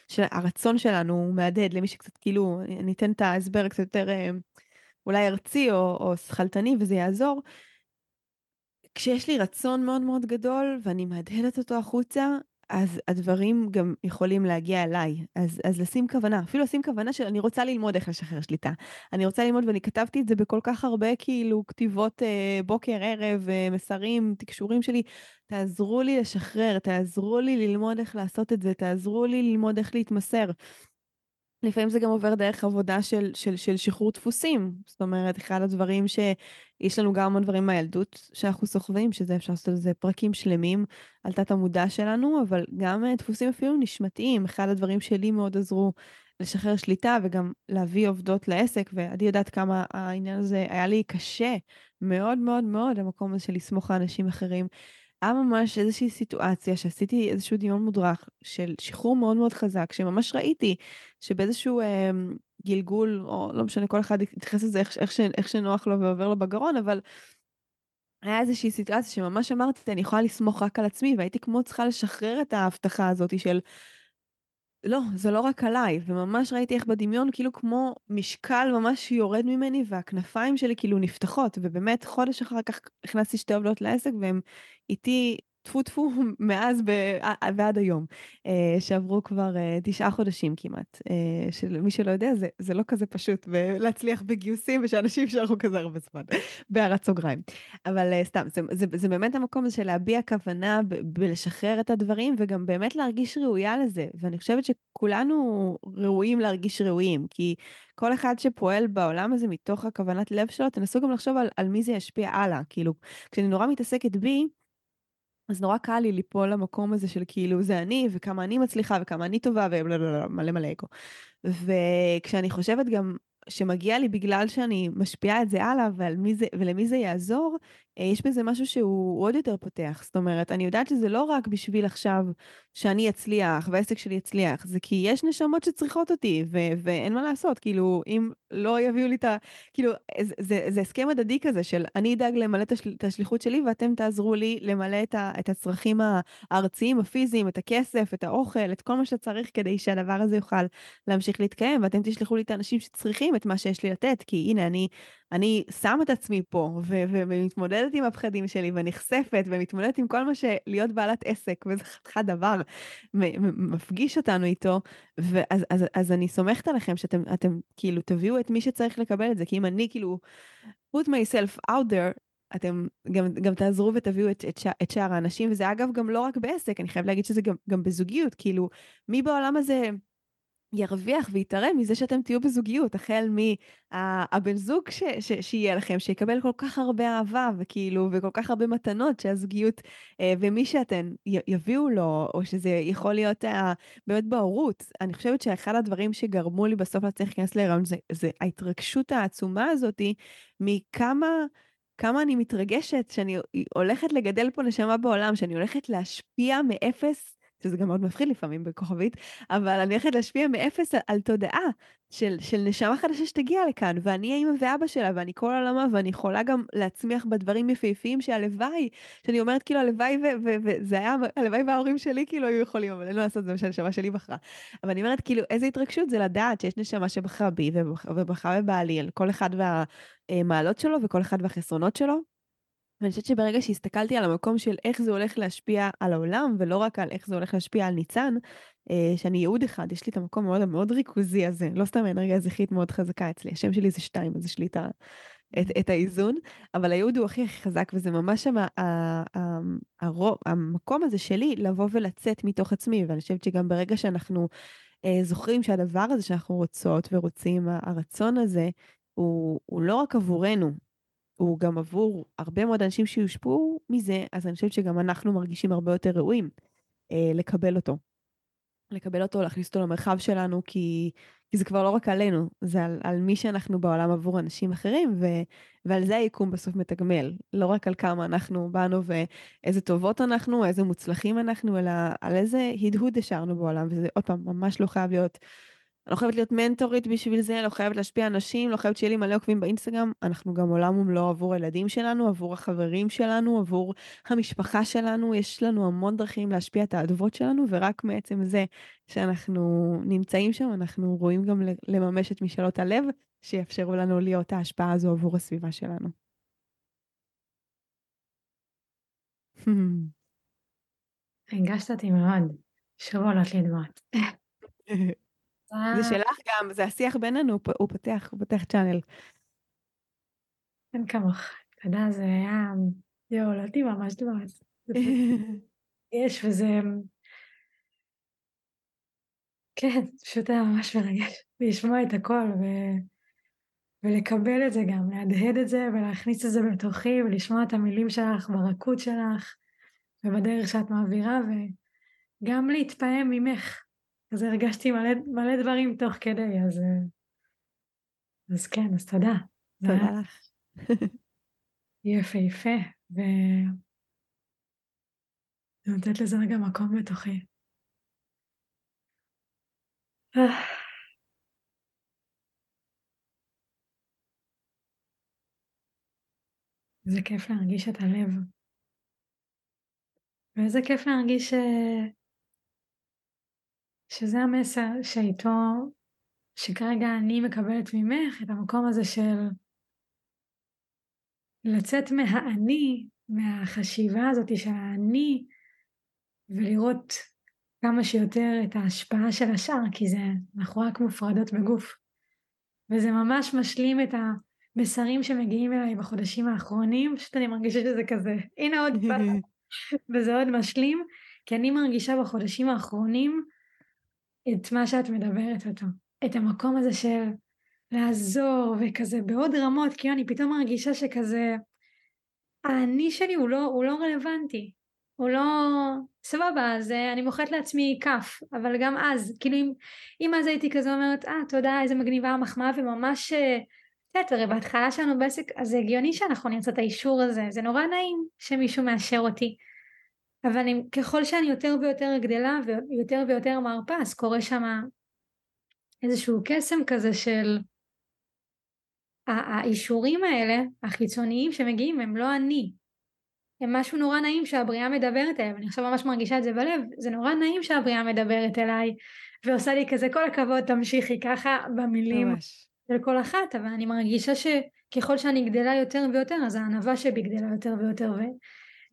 שהרצון שלנו הוא מהדהד למי שקצת כאילו, אני אתן את ההסבר קצת יותר אה, אולי ארצי או, או שכלתני, וזה יעזור. כשיש לי רצון מאוד מאוד גדול ואני מהדהדת אותו החוצה, אז הדברים גם יכולים להגיע אליי. אז, אז לשים כוונה, אפילו לשים כוונה של אני רוצה ללמוד איך לשחרר שליטה. אני רוצה ללמוד, ואני כתבתי את זה בכל כך הרבה כאילו כתיבות אה, בוקר, ערב, אה, מסרים, תקשורים שלי. תעזרו לי לשחרר, תעזרו לי ללמוד איך לעשות את זה, תעזרו לי ללמוד איך להתמסר. לפעמים זה גם עובר דרך עבודה של, של, של שחרור דפוסים. זאת אומרת, אחד הדברים שיש לנו גם המון דברים מהילדות שאנחנו סוחבים, שזה אפשר לעשות על זה פרקים שלמים על תת המודע שלנו, אבל גם אה, דפוסים אפילו נשמתיים. אחד הדברים שלי מאוד עזרו לשחרר שליטה וגם להביא עובדות לעסק, ועדי יודעת כמה העניין הזה היה לי קשה מאוד מאוד מאוד, המקום הזה של לסמוך על אנשים אחרים. היה ממש איזושהי סיטואציה שעשיתי איזשהו דיון מודרך של שחרור מאוד מאוד חזק, שממש ראיתי שבאיזשהו אה, גלגול, או לא משנה, כל אחד יתייחס לזה איך, איך, איך שנוח לו ועובר לו בגרון, אבל היה איזושהי סיטואציה שממש אמרתי, אני יכולה לסמוך רק על עצמי, והייתי כמו צריכה לשחרר את ההבטחה הזאת של לא, זה לא רק עליי, וממש ראיתי איך בדמיון כאילו כמו משקל ממש יורד ממני והכנפיים שלי כאילו נפתחות, ובאמת חודש אחר כך הכנסתי שתי עובדות לעסק והם איתי טפו טפו <laughs> מאז ועד היום, אה, שעברו כבר אה, תשעה חודשים כמעט, אה, שמי שלא יודע זה, זה לא כזה פשוט, ולהצליח בגיוסים ושאנשים יישארו כזה הרבה זמן, <laughs> בהערת סוגריים. אבל סתם, זה, זה, זה באמת המקום הזה של להביע כוונה בלשחרר את הדברים, וגם באמת להרגיש ראויה לזה, ואני חושבת שכולנו ראויים להרגיש ראויים, כי כל אחד שפועל בעולם הזה מתוך הכוונת לב שלו, תנסו גם לחשוב על, על מי זה ישפיע הלאה, כאילו, כשאני נורא מתעסקת בי, אז נורא קל לי ליפול למקום הזה של כאילו זה אני וכמה אני מצליחה וכמה אני טובה ומלא מלא אגו. וכשאני חושבת גם שמגיע לי בגלל שאני משפיעה את זה הלאה זה, ולמי זה יעזור, יש בזה משהו שהוא עוד יותר פותח. זאת אומרת, אני יודעת שזה לא רק בשביל עכשיו שאני אצליח והעסק שלי יצליח, זה כי יש נשמות שצריכות אותי ו- ואין מה לעשות, כאילו, אם לא יביאו לי את ה... כאילו, זה, זה, זה הסכם הדדי כזה של אני אדאג למלא את, השל, את השליחות שלי ואתם תעזרו לי למלא את, ה, את הצרכים הארציים, הפיזיים, את הכסף, את האוכל, את כל מה שצריך כדי שהדבר הזה יוכל להמשיך להתקיים, ואתם תשלחו לי את האנשים שצריכים את מה שיש לי לתת, כי הנה, אני אני שם את עצמי פה, ו- ומתמודדת עם הפחדים שלי, ונחשפת, ומתמודדת עם כל מה שלהיות בעלת עסק, וזה חתיכת דבר, מפגיש אותנו איתו, ואז אז, אז אני סומכת עליכם שאתם אתם, כאילו תביאו את מי שצריך לקבל את זה, כי אם אני כאילו put myself out there, אתם גם, גם תעזרו ותביאו את, את, את שאר האנשים, וזה אגב גם לא רק בעסק, אני חייב להגיד שזה גם, גם בזוגיות, כאילו, מי בעולם הזה... ירוויח ויתרם מזה שאתם תהיו בזוגיות, החל מהבן זוג ש, ש, שיהיה לכם, שיקבל כל כך הרבה אהבה וכאילו, וכל כך הרבה מתנות שהזוגיות אה, ומי שאתן יביאו לו, או שזה יכול להיות אה, באמת בהורות. אני חושבת שאחד הדברים שגרמו לי בסוף להצליח להיכנס להיריון זה, זה ההתרגשות העצומה הזאתי מכמה... כמה אני מתרגשת שאני הולכת לגדל פה נשמה בעולם, שאני הולכת להשפיע מאפס שזה גם מאוד מפחיד לפעמים בכוכבית, אבל אני הולכת להשפיע מאפס על, על תודעה של, של נשמה חדשה שתגיע לכאן, ואני האמא ואבא שלה, ואני כל עולמה, ואני יכולה גם להצמיח בדברים יפהפיים שהלוואי, שאני אומרת כאילו הלוואי, וזה היה, הלוואי וההורים שלי כאילו היו יכולים, אבל אין מה לעשות, זה מה שהנשמה שלי בחרה. אבל אני אומרת כאילו, איזה התרגשות זה לדעת שיש נשמה שבחרה בי ובחרה בבעלי, על כל אחד והמעלות שלו וכל אחד והחסרונות שלו. ואני חושבת שברגע שהסתכלתי על המקום של איך זה הולך להשפיע על העולם, ולא רק על איך זה הולך להשפיע על ניצן, אה, שאני ייעוד אחד, יש לי את המקום המאוד מאוד ריכוזי הזה, לא סתם אנרגיה זכית מאוד חזקה אצלי, השם שלי זה שתיים, אז יש לי את, ה, את, את האיזון, אבל הייעוד הוא הכי הכי חזק, וזה ממש שם, הרוב, המקום הזה שלי לבוא ולצאת מתוך עצמי, ואני חושבת שגם ברגע שאנחנו אה, זוכרים שהדבר הזה שאנחנו רוצות ורוצים, הרצון הזה, הוא, הוא לא רק עבורנו, הוא גם עבור הרבה מאוד אנשים שיושפעו מזה, אז אני חושבת שגם אנחנו מרגישים הרבה יותר ראויים אה, לקבל אותו. לקבל אותו, להכניס אותו למרחב שלנו, כי, כי זה כבר לא רק עלינו, זה על, על מי שאנחנו בעולם עבור אנשים אחרים, ו, ועל זה היקום בסוף מתגמל. לא רק על כמה אנחנו באנו ואיזה טובות אנחנו, איזה מוצלחים אנחנו, אלא על איזה הדהוד השארנו בעולם, וזה עוד פעם ממש לא חייב להיות לא חייבת להיות מנטורית בשביל זה, לא חייבת להשפיע אנשים, לא חייבת שיהיה לי מלא עוקבים באינסטגרם. אנחנו גם עולם ומלואו עבור הילדים שלנו, עבור החברים שלנו, עבור המשפחה שלנו. יש לנו המון דרכים להשפיע את האדוות שלנו, ורק מעצם זה שאנחנו נמצאים שם, אנחנו רואים גם לממש את משאלות הלב, שיאפשרו לנו להיות ההשפעה הזו עבור הסביבה שלנו. <laughs> ריגשת אותי מאוד. שוב עולות לי דמעות. <laughs> זה שלך גם, זה השיח בינינו, הוא פותח, הוא פותח צ'אנל. אין כמוך. אתה יודע, זה היה... יואו, עולות לי ממש דמעות. <laughs> יש, וזה... כן, פשוט היה ממש מרגש לשמוע את הכל ו... ולקבל את זה גם, להדהד את זה ולהכניס את זה בתוכי ולשמוע את המילים שלך ברכות שלך ובדרך שאת מעבירה וגם להתפעם ממך. אז הרגשתי מלא, מלא דברים תוך כדי, אז, אז כן, אז תודה. תודה לך. <laughs> יפהפה, ו... נותנת לזה רגע מקום בתוכי. <sighs> איזה כיף להרגיש את הלב. ואיזה כיף להרגיש ש... שזה המסר שאיתו, שכרגע אני מקבלת ממך את המקום הזה של לצאת מהאני, מהחשיבה הזאת של האני, ולראות כמה שיותר את ההשפעה של השאר, כי זה, אנחנו רק מופרדות בגוף. וזה ממש משלים את המסרים שמגיעים אליי בחודשים האחרונים, פשוט אני מרגישה שזה כזה, הנה עוד פעם, <laughs> וזה עוד משלים, כי אני מרגישה בחודשים האחרונים את מה שאת מדברת אותו, את המקום הזה של לעזור וכזה בעוד רמות, כי אני פתאום מרגישה שכזה, האני שלי הוא לא, הוא לא רלוונטי, הוא לא... סבבה, אז אה, אני מוחאת לעצמי כף, אבל גם אז, כאילו אם, אם אז הייתי כזה אומרת, אה, תודה, איזה מגניבה המחמאה, וממש, אה, את יודעת, הרי בהתחלה שלנו בעסק, אז זה הגיוני שאנחנו נרצה את האישור הזה, זה נורא נעים שמישהו מאשר אותי. אבל אני, ככל שאני יותר ויותר גדלה ויותר ויותר מרפה, אז קורה שם איזשהו קסם כזה של האישורים האלה, החיצוניים שמגיעים, הם לא אני, הם משהו נורא נעים שהבריאה מדברת אליהם, אני עכשיו ממש מרגישה את זה בלב, זה נורא נעים שהבריאה מדברת אליי ועושה לי כזה כל הכבוד תמשיכי ככה במילים ממש. של כל אחת, אבל אני מרגישה שככל שאני גדלה יותר ויותר אז הענווה שבי גדלה יותר ויותר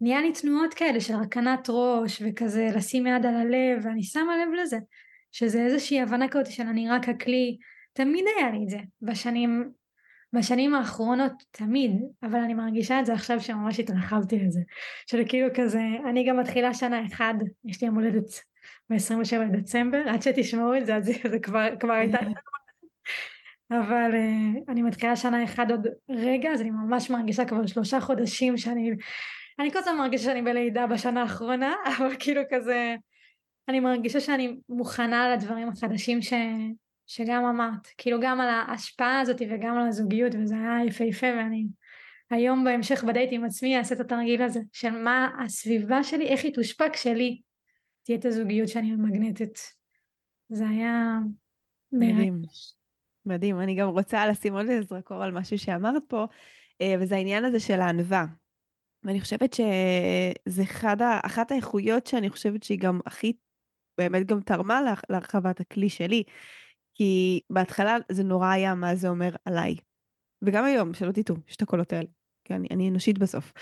ונהיה לי תנועות כאלה של הרכנת ראש וכזה לשים יד על הלב ואני שמה לב לזה, שזה איזושהי הבנה כזאת של אני רק הכלי, תמיד היה לי את זה בשנים בשנים האחרונות תמיד, אבל אני מרגישה את זה עכשיו שממש התרחבתי לזה. של כאילו כזה, אני גם מתחילה שנה אחד, יש לי יום הולדת ב-27 לדצמבר, עד שתשמעו את זה, אז זה כבר, כבר הייתה... <laughs> אבל uh, אני מתחילה שנה אחד עוד רגע, אז אני ממש מרגישה כבר שלושה חודשים שאני... אני כל הזמן מרגישה שאני בלידה בשנה האחרונה, <laughs> אבל כאילו כזה... אני מרגישה שאני מוכנה לדברים החדשים ש... שגם אמרת, כאילו גם על ההשפעה הזאת וגם על הזוגיות וזה היה יפהפה ואני היום בהמשך בדייט עם עצמי אעשה את התרגיל הזה של מה הסביבה שלי, איך היא תושפע כשלי תהיה את הזוגיות שאני מגנטת. זה היה מדהים. מדהים, אני גם רוצה לשים עוד איזה זרקור על משהו שאמרת פה, אה, וזה העניין הזה של הענווה. ואני חושבת שזה אחת האיכויות שאני חושבת שהיא גם הכי, באמת גם תרמה להרחבת הכלי שלי. כי בהתחלה זה נורא היה מה זה אומר עליי. וגם היום, שלא תטעו, יש את הקולות האלה. כי אני, אני אנושית בסוף.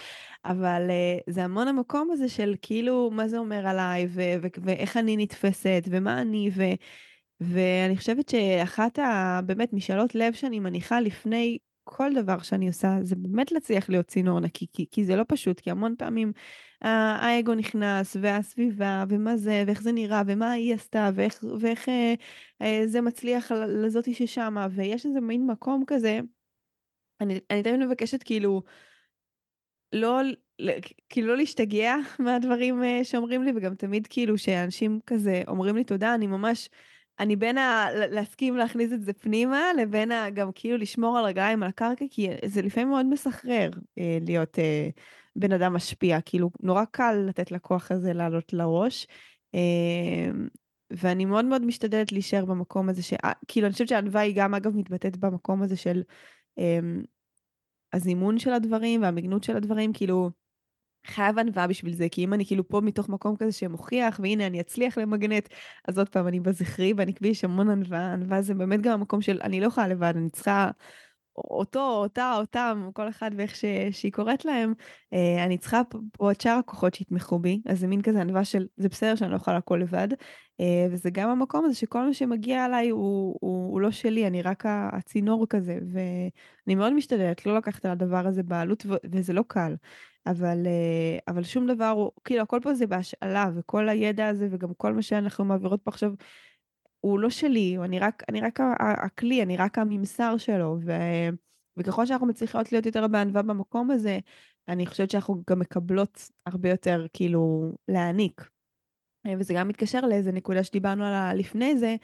אבל uh, זה המון המקום הזה של כאילו, מה זה אומר עליי, ו- ו- ואיך אני נתפסת, ומה אני, ו- ואני חושבת שאחת הבאמת משאלות לב שאני מניחה לפני כל דבר שאני עושה, זה באמת להצליח להיות צינור נקי, כי, כי זה לא פשוט, כי המון פעמים האגו נכנס, והסביבה, ומה זה, ואיך זה נראה, ומה היא עשתה, ואיך, ואיך אה, אה, זה מצליח לזאתי ששמה, ויש איזה מין מקום כזה, אני, אני תמיד מבקשת כאילו, לא, כאילו לא להשתגע <laughs> מהדברים אה, שאומרים לי, וגם תמיד כאילו שאנשים כזה אומרים לי תודה, אני ממש... אני בין ה... להסכים להכניס את זה פנימה, לבין ה... גם כאילו לשמור על רגליים על הקרקע, כי זה לפעמים מאוד מסחרר אה, להיות אה, בן אדם משפיע, כאילו נורא קל לתת לכוח הזה לעלות לראש. אה, ואני מאוד מאוד משתדלת להישאר במקום הזה, ש... אה, כאילו אני חושבת שהענווה היא גם אגב מתבטאת במקום הזה של אה, הזימון של הדברים והמגנות של הדברים, כאילו חייב ענווה בשביל זה, כי אם אני כאילו פה מתוך מקום כזה שמוכיח, והנה אני אצליח למגנט, אז עוד פעם אני בזכרי, ואני ואני יש המון ענווה, ענווה זה באמת גם המקום של אני לא יכולה לבד, אני צריכה אותו, אותה, אותם, כל אחד ואיך ש, שהיא קוראת להם, אה, אני צריכה פה את שאר הכוחות שיתמכו בי, אז זה מין כזה ענווה של זה בסדר שאני לא יכולה הכל לבד, אה, וזה גם המקום הזה שכל מה שמגיע אליי הוא, הוא, הוא לא שלי, אני רק הצינור כזה, ואני מאוד משתדלת לא לקחת על הדבר הזה בעלות, וזה לא קל. אבל, אה, אבל שום דבר הוא, כאילו הכל פה זה בהשאלה, וכל הידע הזה וגם כל מה שאנחנו מעבירות פה עכשיו, הוא לא שלי, אני רק, אני רק הכלי, אני רק הממסר שלו, ו, וככל שאנחנו מצליחות להיות יותר בענווה במקום הזה, אני חושבת שאנחנו גם מקבלות הרבה יותר כאילו להעניק. אה, וזה גם מתקשר לאיזה נקודה שדיברנו עליה לפני זה,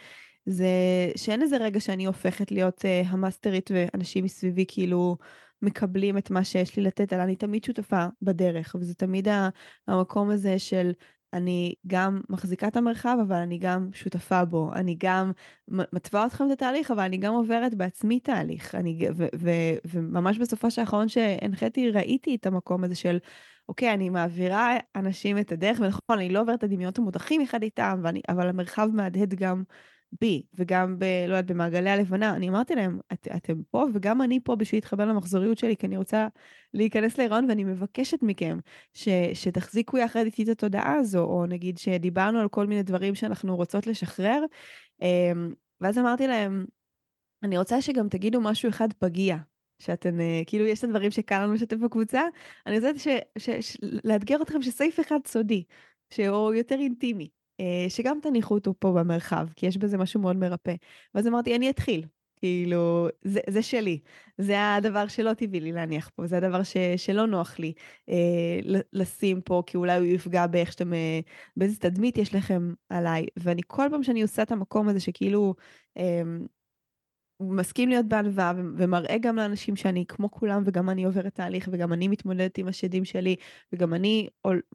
זה שאין איזה רגע שאני הופכת להיות uh, המאסטרית ואנשים מסביבי כאילו מקבלים את מה שיש לי לתת, אלא אני תמיד שותפה בדרך, וזה תמיד המקום הזה של אני גם מחזיקה את המרחב, אבל אני גם שותפה בו. אני גם מתווה אתכם את התהליך, אבל אני גם עוברת בעצמי תהליך. אני, ו, ו, וממש בסופו של האחרון שהנחיתי, ראיתי את המקום הזה של, אוקיי, אני מעבירה אנשים את הדרך, ונכון, אני לא עוברת את הדמיונות המודחים אחד איתם, ואני, אבל המרחב מהדהד גם בי, וגם ב... לא יודעת, במעגלי הלבנה. אני אמרתי להם, את, אתם פה, וגם אני פה בשביל להתחבר למחזוריות שלי, כי אני רוצה להיכנס להיריון, ואני מבקשת מכם ש, שתחזיקו יחד איתי את התודעה הזו, או נגיד שדיברנו על כל מיני דברים שאנחנו רוצות לשחרר, אמ, ואז אמרתי להם, אני רוצה שגם תגידו משהו אחד פגיע, שאתן, אה, כאילו יש את הדברים שקל לנו לשתף בקבוצה, אני רוצה לאתגר אתכם שסעיף אחד סודי, שהוא יותר אינטימי. אה, שגם תניחו אותו פה במרחב, כי יש בזה משהו מאוד מרפא. ואז אמרתי, אני אתחיל. כאילו, זה, זה שלי, זה הדבר שלא טבעי לי להניח פה, זה הדבר ש, שלא נוח לי אה, לשים פה, כי אולי הוא יפגע באיך שאתם, אה, באיזה תדמית יש לכם עליי. ואני כל פעם שאני עושה את המקום הזה שכאילו אה, מסכים להיות בענווה ומראה גם לאנשים שאני כמו כולם וגם אני עוברת תהליך וגם אני מתמודדת עם השדים שלי וגם אני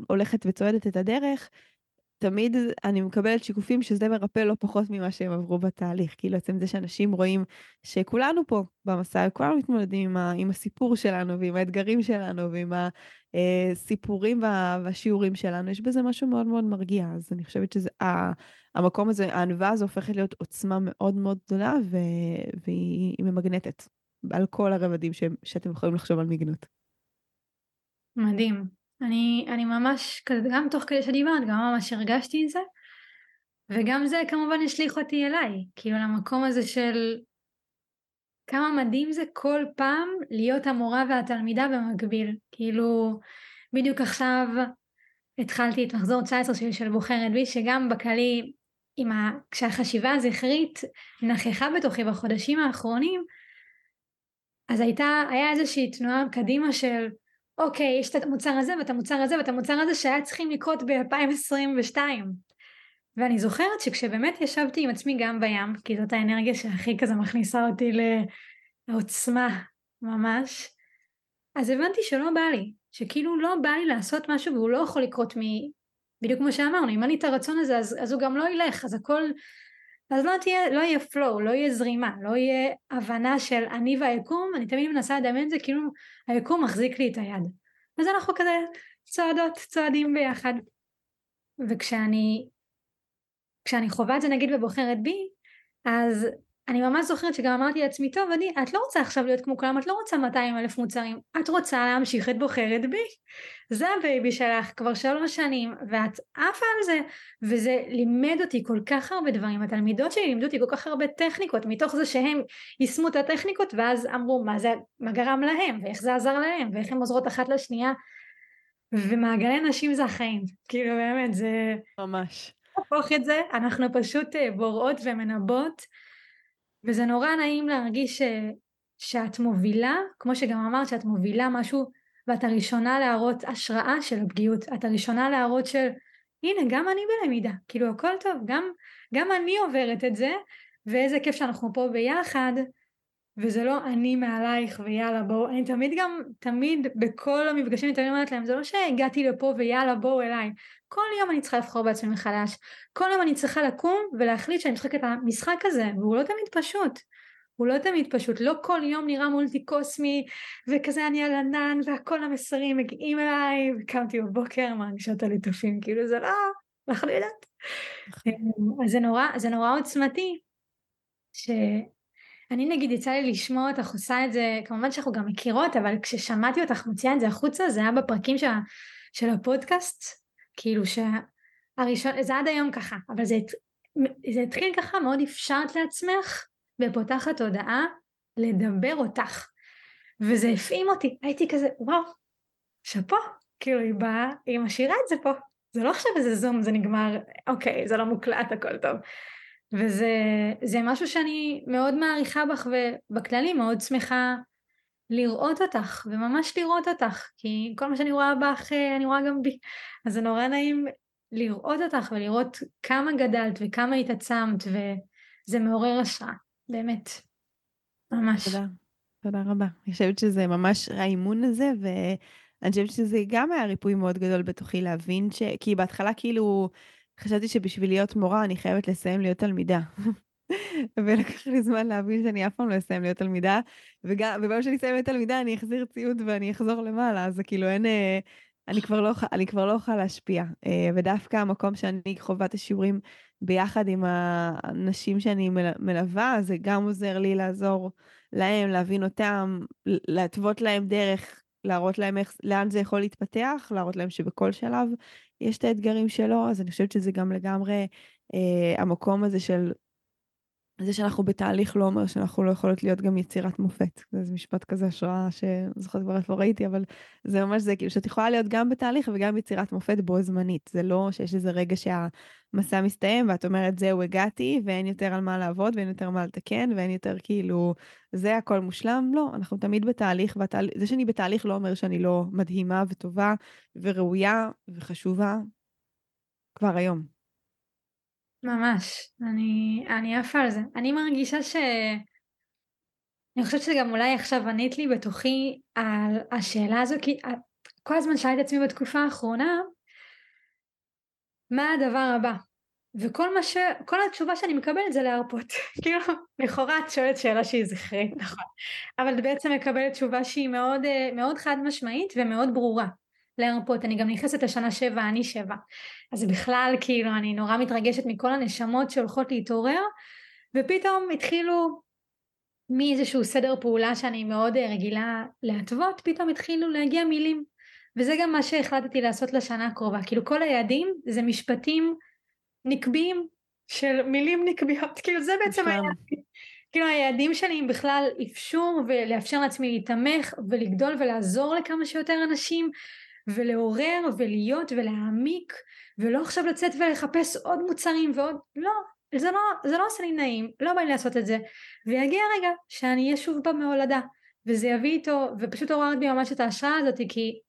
הולכת וצועדת את הדרך, תמיד אני מקבלת שיקופים שזה מרפא לא פחות ממה שהם עברו בתהליך. כאילו עצם זה שאנשים רואים שכולנו פה במסע, כולנו מתמודדים עם, ה, עם הסיפור שלנו ועם האתגרים שלנו ועם הסיפורים והשיעורים שלנו, יש בזה משהו מאוד מאוד מרגיע. אז אני חושבת שזה, המקום הזה, הענווה הזו הופכת להיות עוצמה מאוד מאוד גדולה ו, והיא ממגנטת על כל הרבדים ש, שאתם יכולים לחשוב על מיגנות. מדהים. אני, אני ממש, גם תוך כדי שדיברת, גם ממש הרגשתי את זה, וגם זה כמובן השליך אותי אליי, כאילו למקום הזה של כמה מדהים זה כל פעם להיות המורה והתלמידה במקביל. כאילו, בדיוק עכשיו התחלתי את מחזור 19 שלי של בוחרת בי, שגם בקלי, ה... כשהחשיבה הזכרית נכחה בתוכי בחודשים האחרונים, אז הייתה, היה איזושהי תנועה קדימה של אוקיי, יש את המוצר הזה ואת המוצר הזה ואת המוצר הזה שהיה צריכים לקרות ב-2022. ואני זוכרת שכשבאמת ישבתי עם עצמי גם בים, כי זאת האנרגיה שהכי כזה מכניסה אותי לעוצמה ממש, אז הבנתי שלא בא לי, שכאילו לא בא לי לעשות משהו והוא לא יכול לקרות מ... בדיוק כמו שאמרנו, אם אין לי את הרצון הזה אז, אז הוא גם לא ילך, אז הכל... אז לא, תהיה, לא יהיה flow, לא יהיה זרימה, לא יהיה הבנה של אני והיקום, אני תמיד מנסה לדמיין את זה כאילו היקום מחזיק לי את היד. אז אנחנו כזה צועדות, צועדים ביחד. וכשאני כשאני חווה את זה נגיד ובוחרת בי, אז אני ממש זוכרת שגם אמרתי לעצמי, טוב, אני, את לא רוצה עכשיו להיות כמו כולם, את לא רוצה 200 אלף מוצרים, את רוצה להמשיך את בוחרת בי. זה הבייבי שלך כבר שלוש שנים, ואת עפה על זה, וזה לימד אותי כל כך הרבה דברים. התלמידות שלי לימדו אותי כל כך הרבה טכניקות, מתוך זה שהם יישמו את הטכניקות, ואז אמרו מה זה, מה גרם להם, ואיך זה עזר להם, ואיך הן עוזרות אחת לשנייה. ומעגלי נשים זה החיים, כאילו באמת זה... ממש. להפוך את זה, אנחנו פשוט אה, בוראות ומנבאות. וזה נורא נעים להרגיש ש... שאת מובילה, כמו שגם אמרת שאת מובילה משהו ואת הראשונה להראות השראה של הפגיעות, את הראשונה להראות של הנה גם אני בלמידה, כאילו הכל טוב, גם, גם אני עוברת את זה ואיזה כיף שאנחנו פה ביחד וזה לא אני מעלייך ויאללה בואו, אני תמיד גם, תמיד בכל המפגשים אני תמיד אומרת להם זה לא שהגעתי לפה ויאללה בואו אליי, כל יום אני צריכה לבחור בעצמי מחדש. כל יום אני צריכה לקום ולהחליט שאני משחקת את המשחק הזה, והוא לא תמיד פשוט. הוא לא תמיד פשוט, לא כל יום נראה מולטי קוסמי, וכזה אני על ענן, והכל המסרים מגיעים אליי, וקמתי בבוקר, מרגישות הליטופים, כאילו זה לא, אנחנו לא יודעת. אז זה נורא, זה נורא עוצמתי, ש... אני נגיד יצא לי לשמוע אותך עושה את זה, כמובן שאנחנו גם מכירות, אבל כששמעתי אותך מוציאה את זה החוצה, זה היה בפרקים של, של הפודקאסט, כאילו שהראשון, זה עד היום ככה, אבל זה, זה התחיל ככה, מאוד אפשרת לעצמך, ופותחת הודעה, לדבר אותך. וזה הפעים אותי, הייתי כזה, וואו, שאפו, כאילו היא באה, היא משאירה את זה פה. זה לא עכשיו איזה זום, זה נגמר, אוקיי, זה לא מוקלט, הכל טוב. וזה משהו שאני מאוד מעריכה בך ובכללי מאוד שמחה לראות אותך וממש לראות אותך כי כל מה שאני רואה בך אני רואה גם בי אז זה נורא נעים לראות אותך ולראות כמה גדלת וכמה התעצמת וזה מעורר השראה באמת ממש. תודה, תודה רבה. אני חושבת שזה ממש האימון הזה ואני חושבת שזה גם היה ריפוי מאוד גדול בתוכי להבין ש... כי בהתחלה כאילו חשבתי שבשביל להיות מורה אני חייבת לסיים להיות תלמידה. <laughs> ולקח לי זמן להבין שאני אף פעם לא אסיים להיות תלמידה, וביום שאני אסיים להיות תלמידה אני אחזיר ציוד ואני אחזור למעלה, אז כאילו אין, אה, אני כבר לא, כבר לא אוכל להשפיע. אה, ודווקא המקום שאני חווה את השיעורים ביחד עם האנשים שאני מלווה, זה גם עוזר לי לעזור להם, להבין אותם, להתוות להם דרך, להראות להם איך, לאן זה יכול להתפתח, להראות להם שבכל שלב יש את האתגרים שלו, אז אני חושבת שזה גם לגמרי אה, המקום הזה של זה שאנחנו בתהליך לא אומר שאנחנו לא יכולות להיות גם יצירת מופת. זה משפט כזה השראה שזוכרת כבר איפה ראיתי, אבל זה ממש זה, כאילו שאת יכולה להיות גם בתהליך וגם יצירת מופת בו זמנית. זה לא שיש איזה רגע שהמסע מסתיים ואת אומרת זהו הגעתי ואין יותר על מה לעבוד ואין יותר מה לתקן ואין יותר כאילו זה הכל מושלם. לא, אנחנו תמיד בתהליך, וזה שאני בתהליך לא אומר שאני לא מדהימה וטובה וראויה וחשובה כבר היום. ממש, אני, אני עפה על זה. אני מרגישה ש... אני חושבת שגם אולי עכשיו ענית לי בתוכי על השאלה הזו, כי כל הזמן שאלתי את עצמי בתקופה האחרונה, מה הדבר הבא? וכל מה ש... כל התשובה שאני מקבלת זה להרפות. <laughs> כאילו, לכאורה את שואלת שאלה שהיא זכרית, נכון. אבל את בעצם מקבלת תשובה שהיא מאוד, אה, מאוד חד משמעית ומאוד ברורה. להרפות, אני גם נכנסת לשנה שבע, אני שבע. אז בכלל, כאילו, אני נורא מתרגשת מכל הנשמות שהולכות להתעורר, ופתאום התחילו מאיזשהו סדר פעולה שאני מאוד אה, רגילה להתוות, פתאום התחילו להגיע מילים. וזה גם מה שהחלטתי לעשות לשנה הקרובה. כאילו, כל היעדים זה משפטים נקביים של מילים נקביות, <laughs> כאילו זה בעצם היה... כאילו היעדים שלי הם בכלל אפשור ולאפשר לעצמי להתמך ולגדול ולעזור לכמה שיותר אנשים ולעורר ולהיות ולהעמיק ולא עכשיו לצאת ולחפש עוד מוצרים ועוד לא זה לא זה לא עושה לי נעים לא בא לי לעשות את זה. ויגיע רגע שאני אהיה שוב במהולדה וזה יביא איתו ופשוט עוררת בי ממש את ההשראה הזאת כי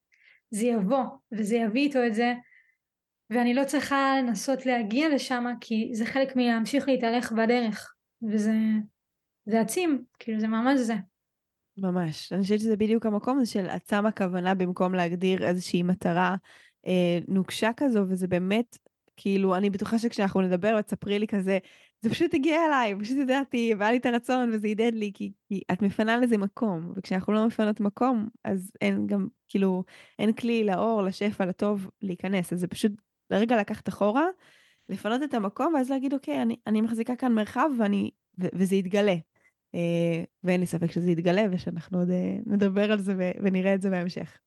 זה יבוא וזה יביא איתו את זה ואני לא צריכה לנסות להגיע לשם כי זה חלק מלהמשיך להתהלך בדרך. וזה זה עצים כאילו זה ממש זה ממש. אני חושבת שזה בדיוק המקום הזה של את שמה כוונה במקום להגדיר איזושהי מטרה אה, נוקשה כזו, וזה באמת, כאילו, אני בטוחה שכשאנחנו נדבר, את ספרי לי כזה, זה פשוט הגיע אליי, פשוט ידעתי, והיה לי את הרצון, וזה ידד לי, כי, כי את מפנה לזה מקום, וכשאנחנו לא מפנות מקום, אז אין גם, כאילו, אין כלי לאור, לשפע, לטוב, להיכנס. אז זה פשוט לרגע לקחת אחורה, לפנות את המקום, ואז להגיד, אוקיי, אני, אני מחזיקה כאן מרחב, ואני, ו- וזה יתגלה. אה, ואין לי ספק שזה יתגלה ושאנחנו עוד אה, נדבר על זה ונראה את זה בהמשך.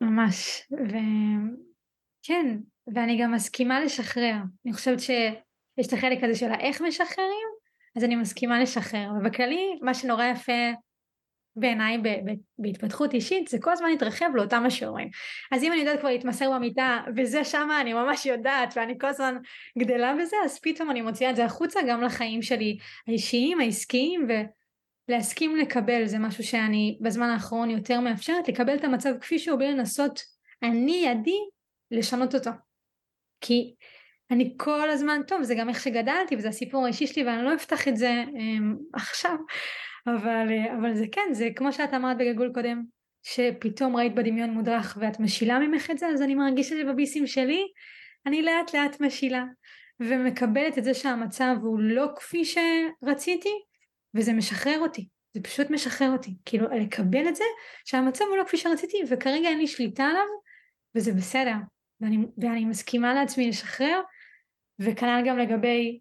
ממש, וכן, ואני גם מסכימה לשחרר. אני חושבת שיש את החלק הזה של האיך משחררים, אז אני מסכימה לשחרר. ובכללי, מה שנורא יפה בעיניי בהתפתחות אישית זה כל הזמן להתרחב לאותם השיעורים. אז אם אני יודעת כבר להתמסר במיטה וזה שמה אני ממש יודעת ואני כל הזמן גדלה בזה אז פתאום אני מוציאה את זה החוצה גם לחיים שלי האישיים, העסקיים ולהסכים לקבל זה משהו שאני בזמן האחרון יותר מאפשרת לקבל את המצב כפי שהוא בלי לנסות אני ידי לשנות אותו. כי אני כל הזמן, טוב זה גם איך שגדלתי וזה הסיפור האישי שלי ואני לא אפתח את זה um, עכשיו אבל, אה, אבל זה כן, זה כמו שאת אמרת בגלגול קודם, שפתאום ראית בדמיון מודרך ואת משילה ממך את זה, אז אני מרגישה שבביסים שלי אני לאט לאט משילה ומקבלת את זה שהמצב הוא לא כפי שרציתי וזה משחרר אותי, זה פשוט משחרר אותי, כאילו לקבל את זה שהמצב הוא לא כפי שרציתי וכרגע אין לי שליטה עליו וזה בסדר. ואני, ואני מסכימה לעצמי לשחרר וכנ"ל גם לגבי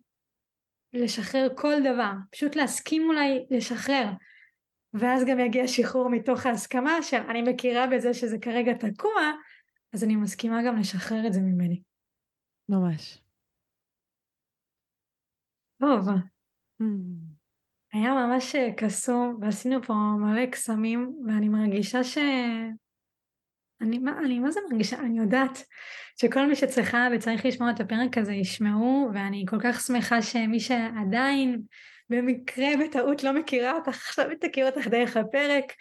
לשחרר כל דבר, פשוט להסכים אולי לשחרר. ואז גם יגיע שחרור מתוך ההסכמה של אני מכירה בזה שזה כרגע תקוע, אז אני מסכימה גם לשחרר את זה ממני. ממש. טוב. Mm. היה ממש קסום, ועשינו פה מלא קסמים, ואני מרגישה ש... אני, אני מה זה מרגישה? אני יודעת שכל מי שצריכה וצריך לשמוע את הפרק הזה ישמעו, ואני כל כך שמחה שמי שעדיין במקרה בטעות לא מכירה אותך, <laughs> עכשיו תכיר אותך דרך הפרק,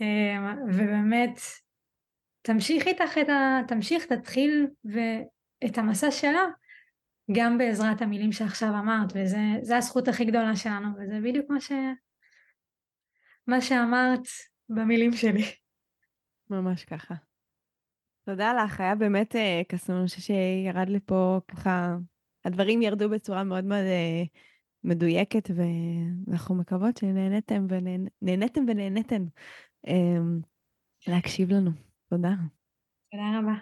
אמ, ובאמת תמשיך איתך את ה... תמשיך, תתחיל ואת המסע שלה, גם בעזרת המילים שעכשיו אמרת, וזה הזכות הכי גדולה שלנו, וזה בדיוק מה ש... מה שאמרת במילים שלי. ממש ככה. תודה לך, היה באמת קסום, אני חושבת שירד לי פה ככה, הדברים ירדו בצורה מאוד מאוד uh, מדויקת, ואנחנו מקוות שנהנתם ונהנתם ונהנתם um, להקשיב לנו. תודה. תודה רבה.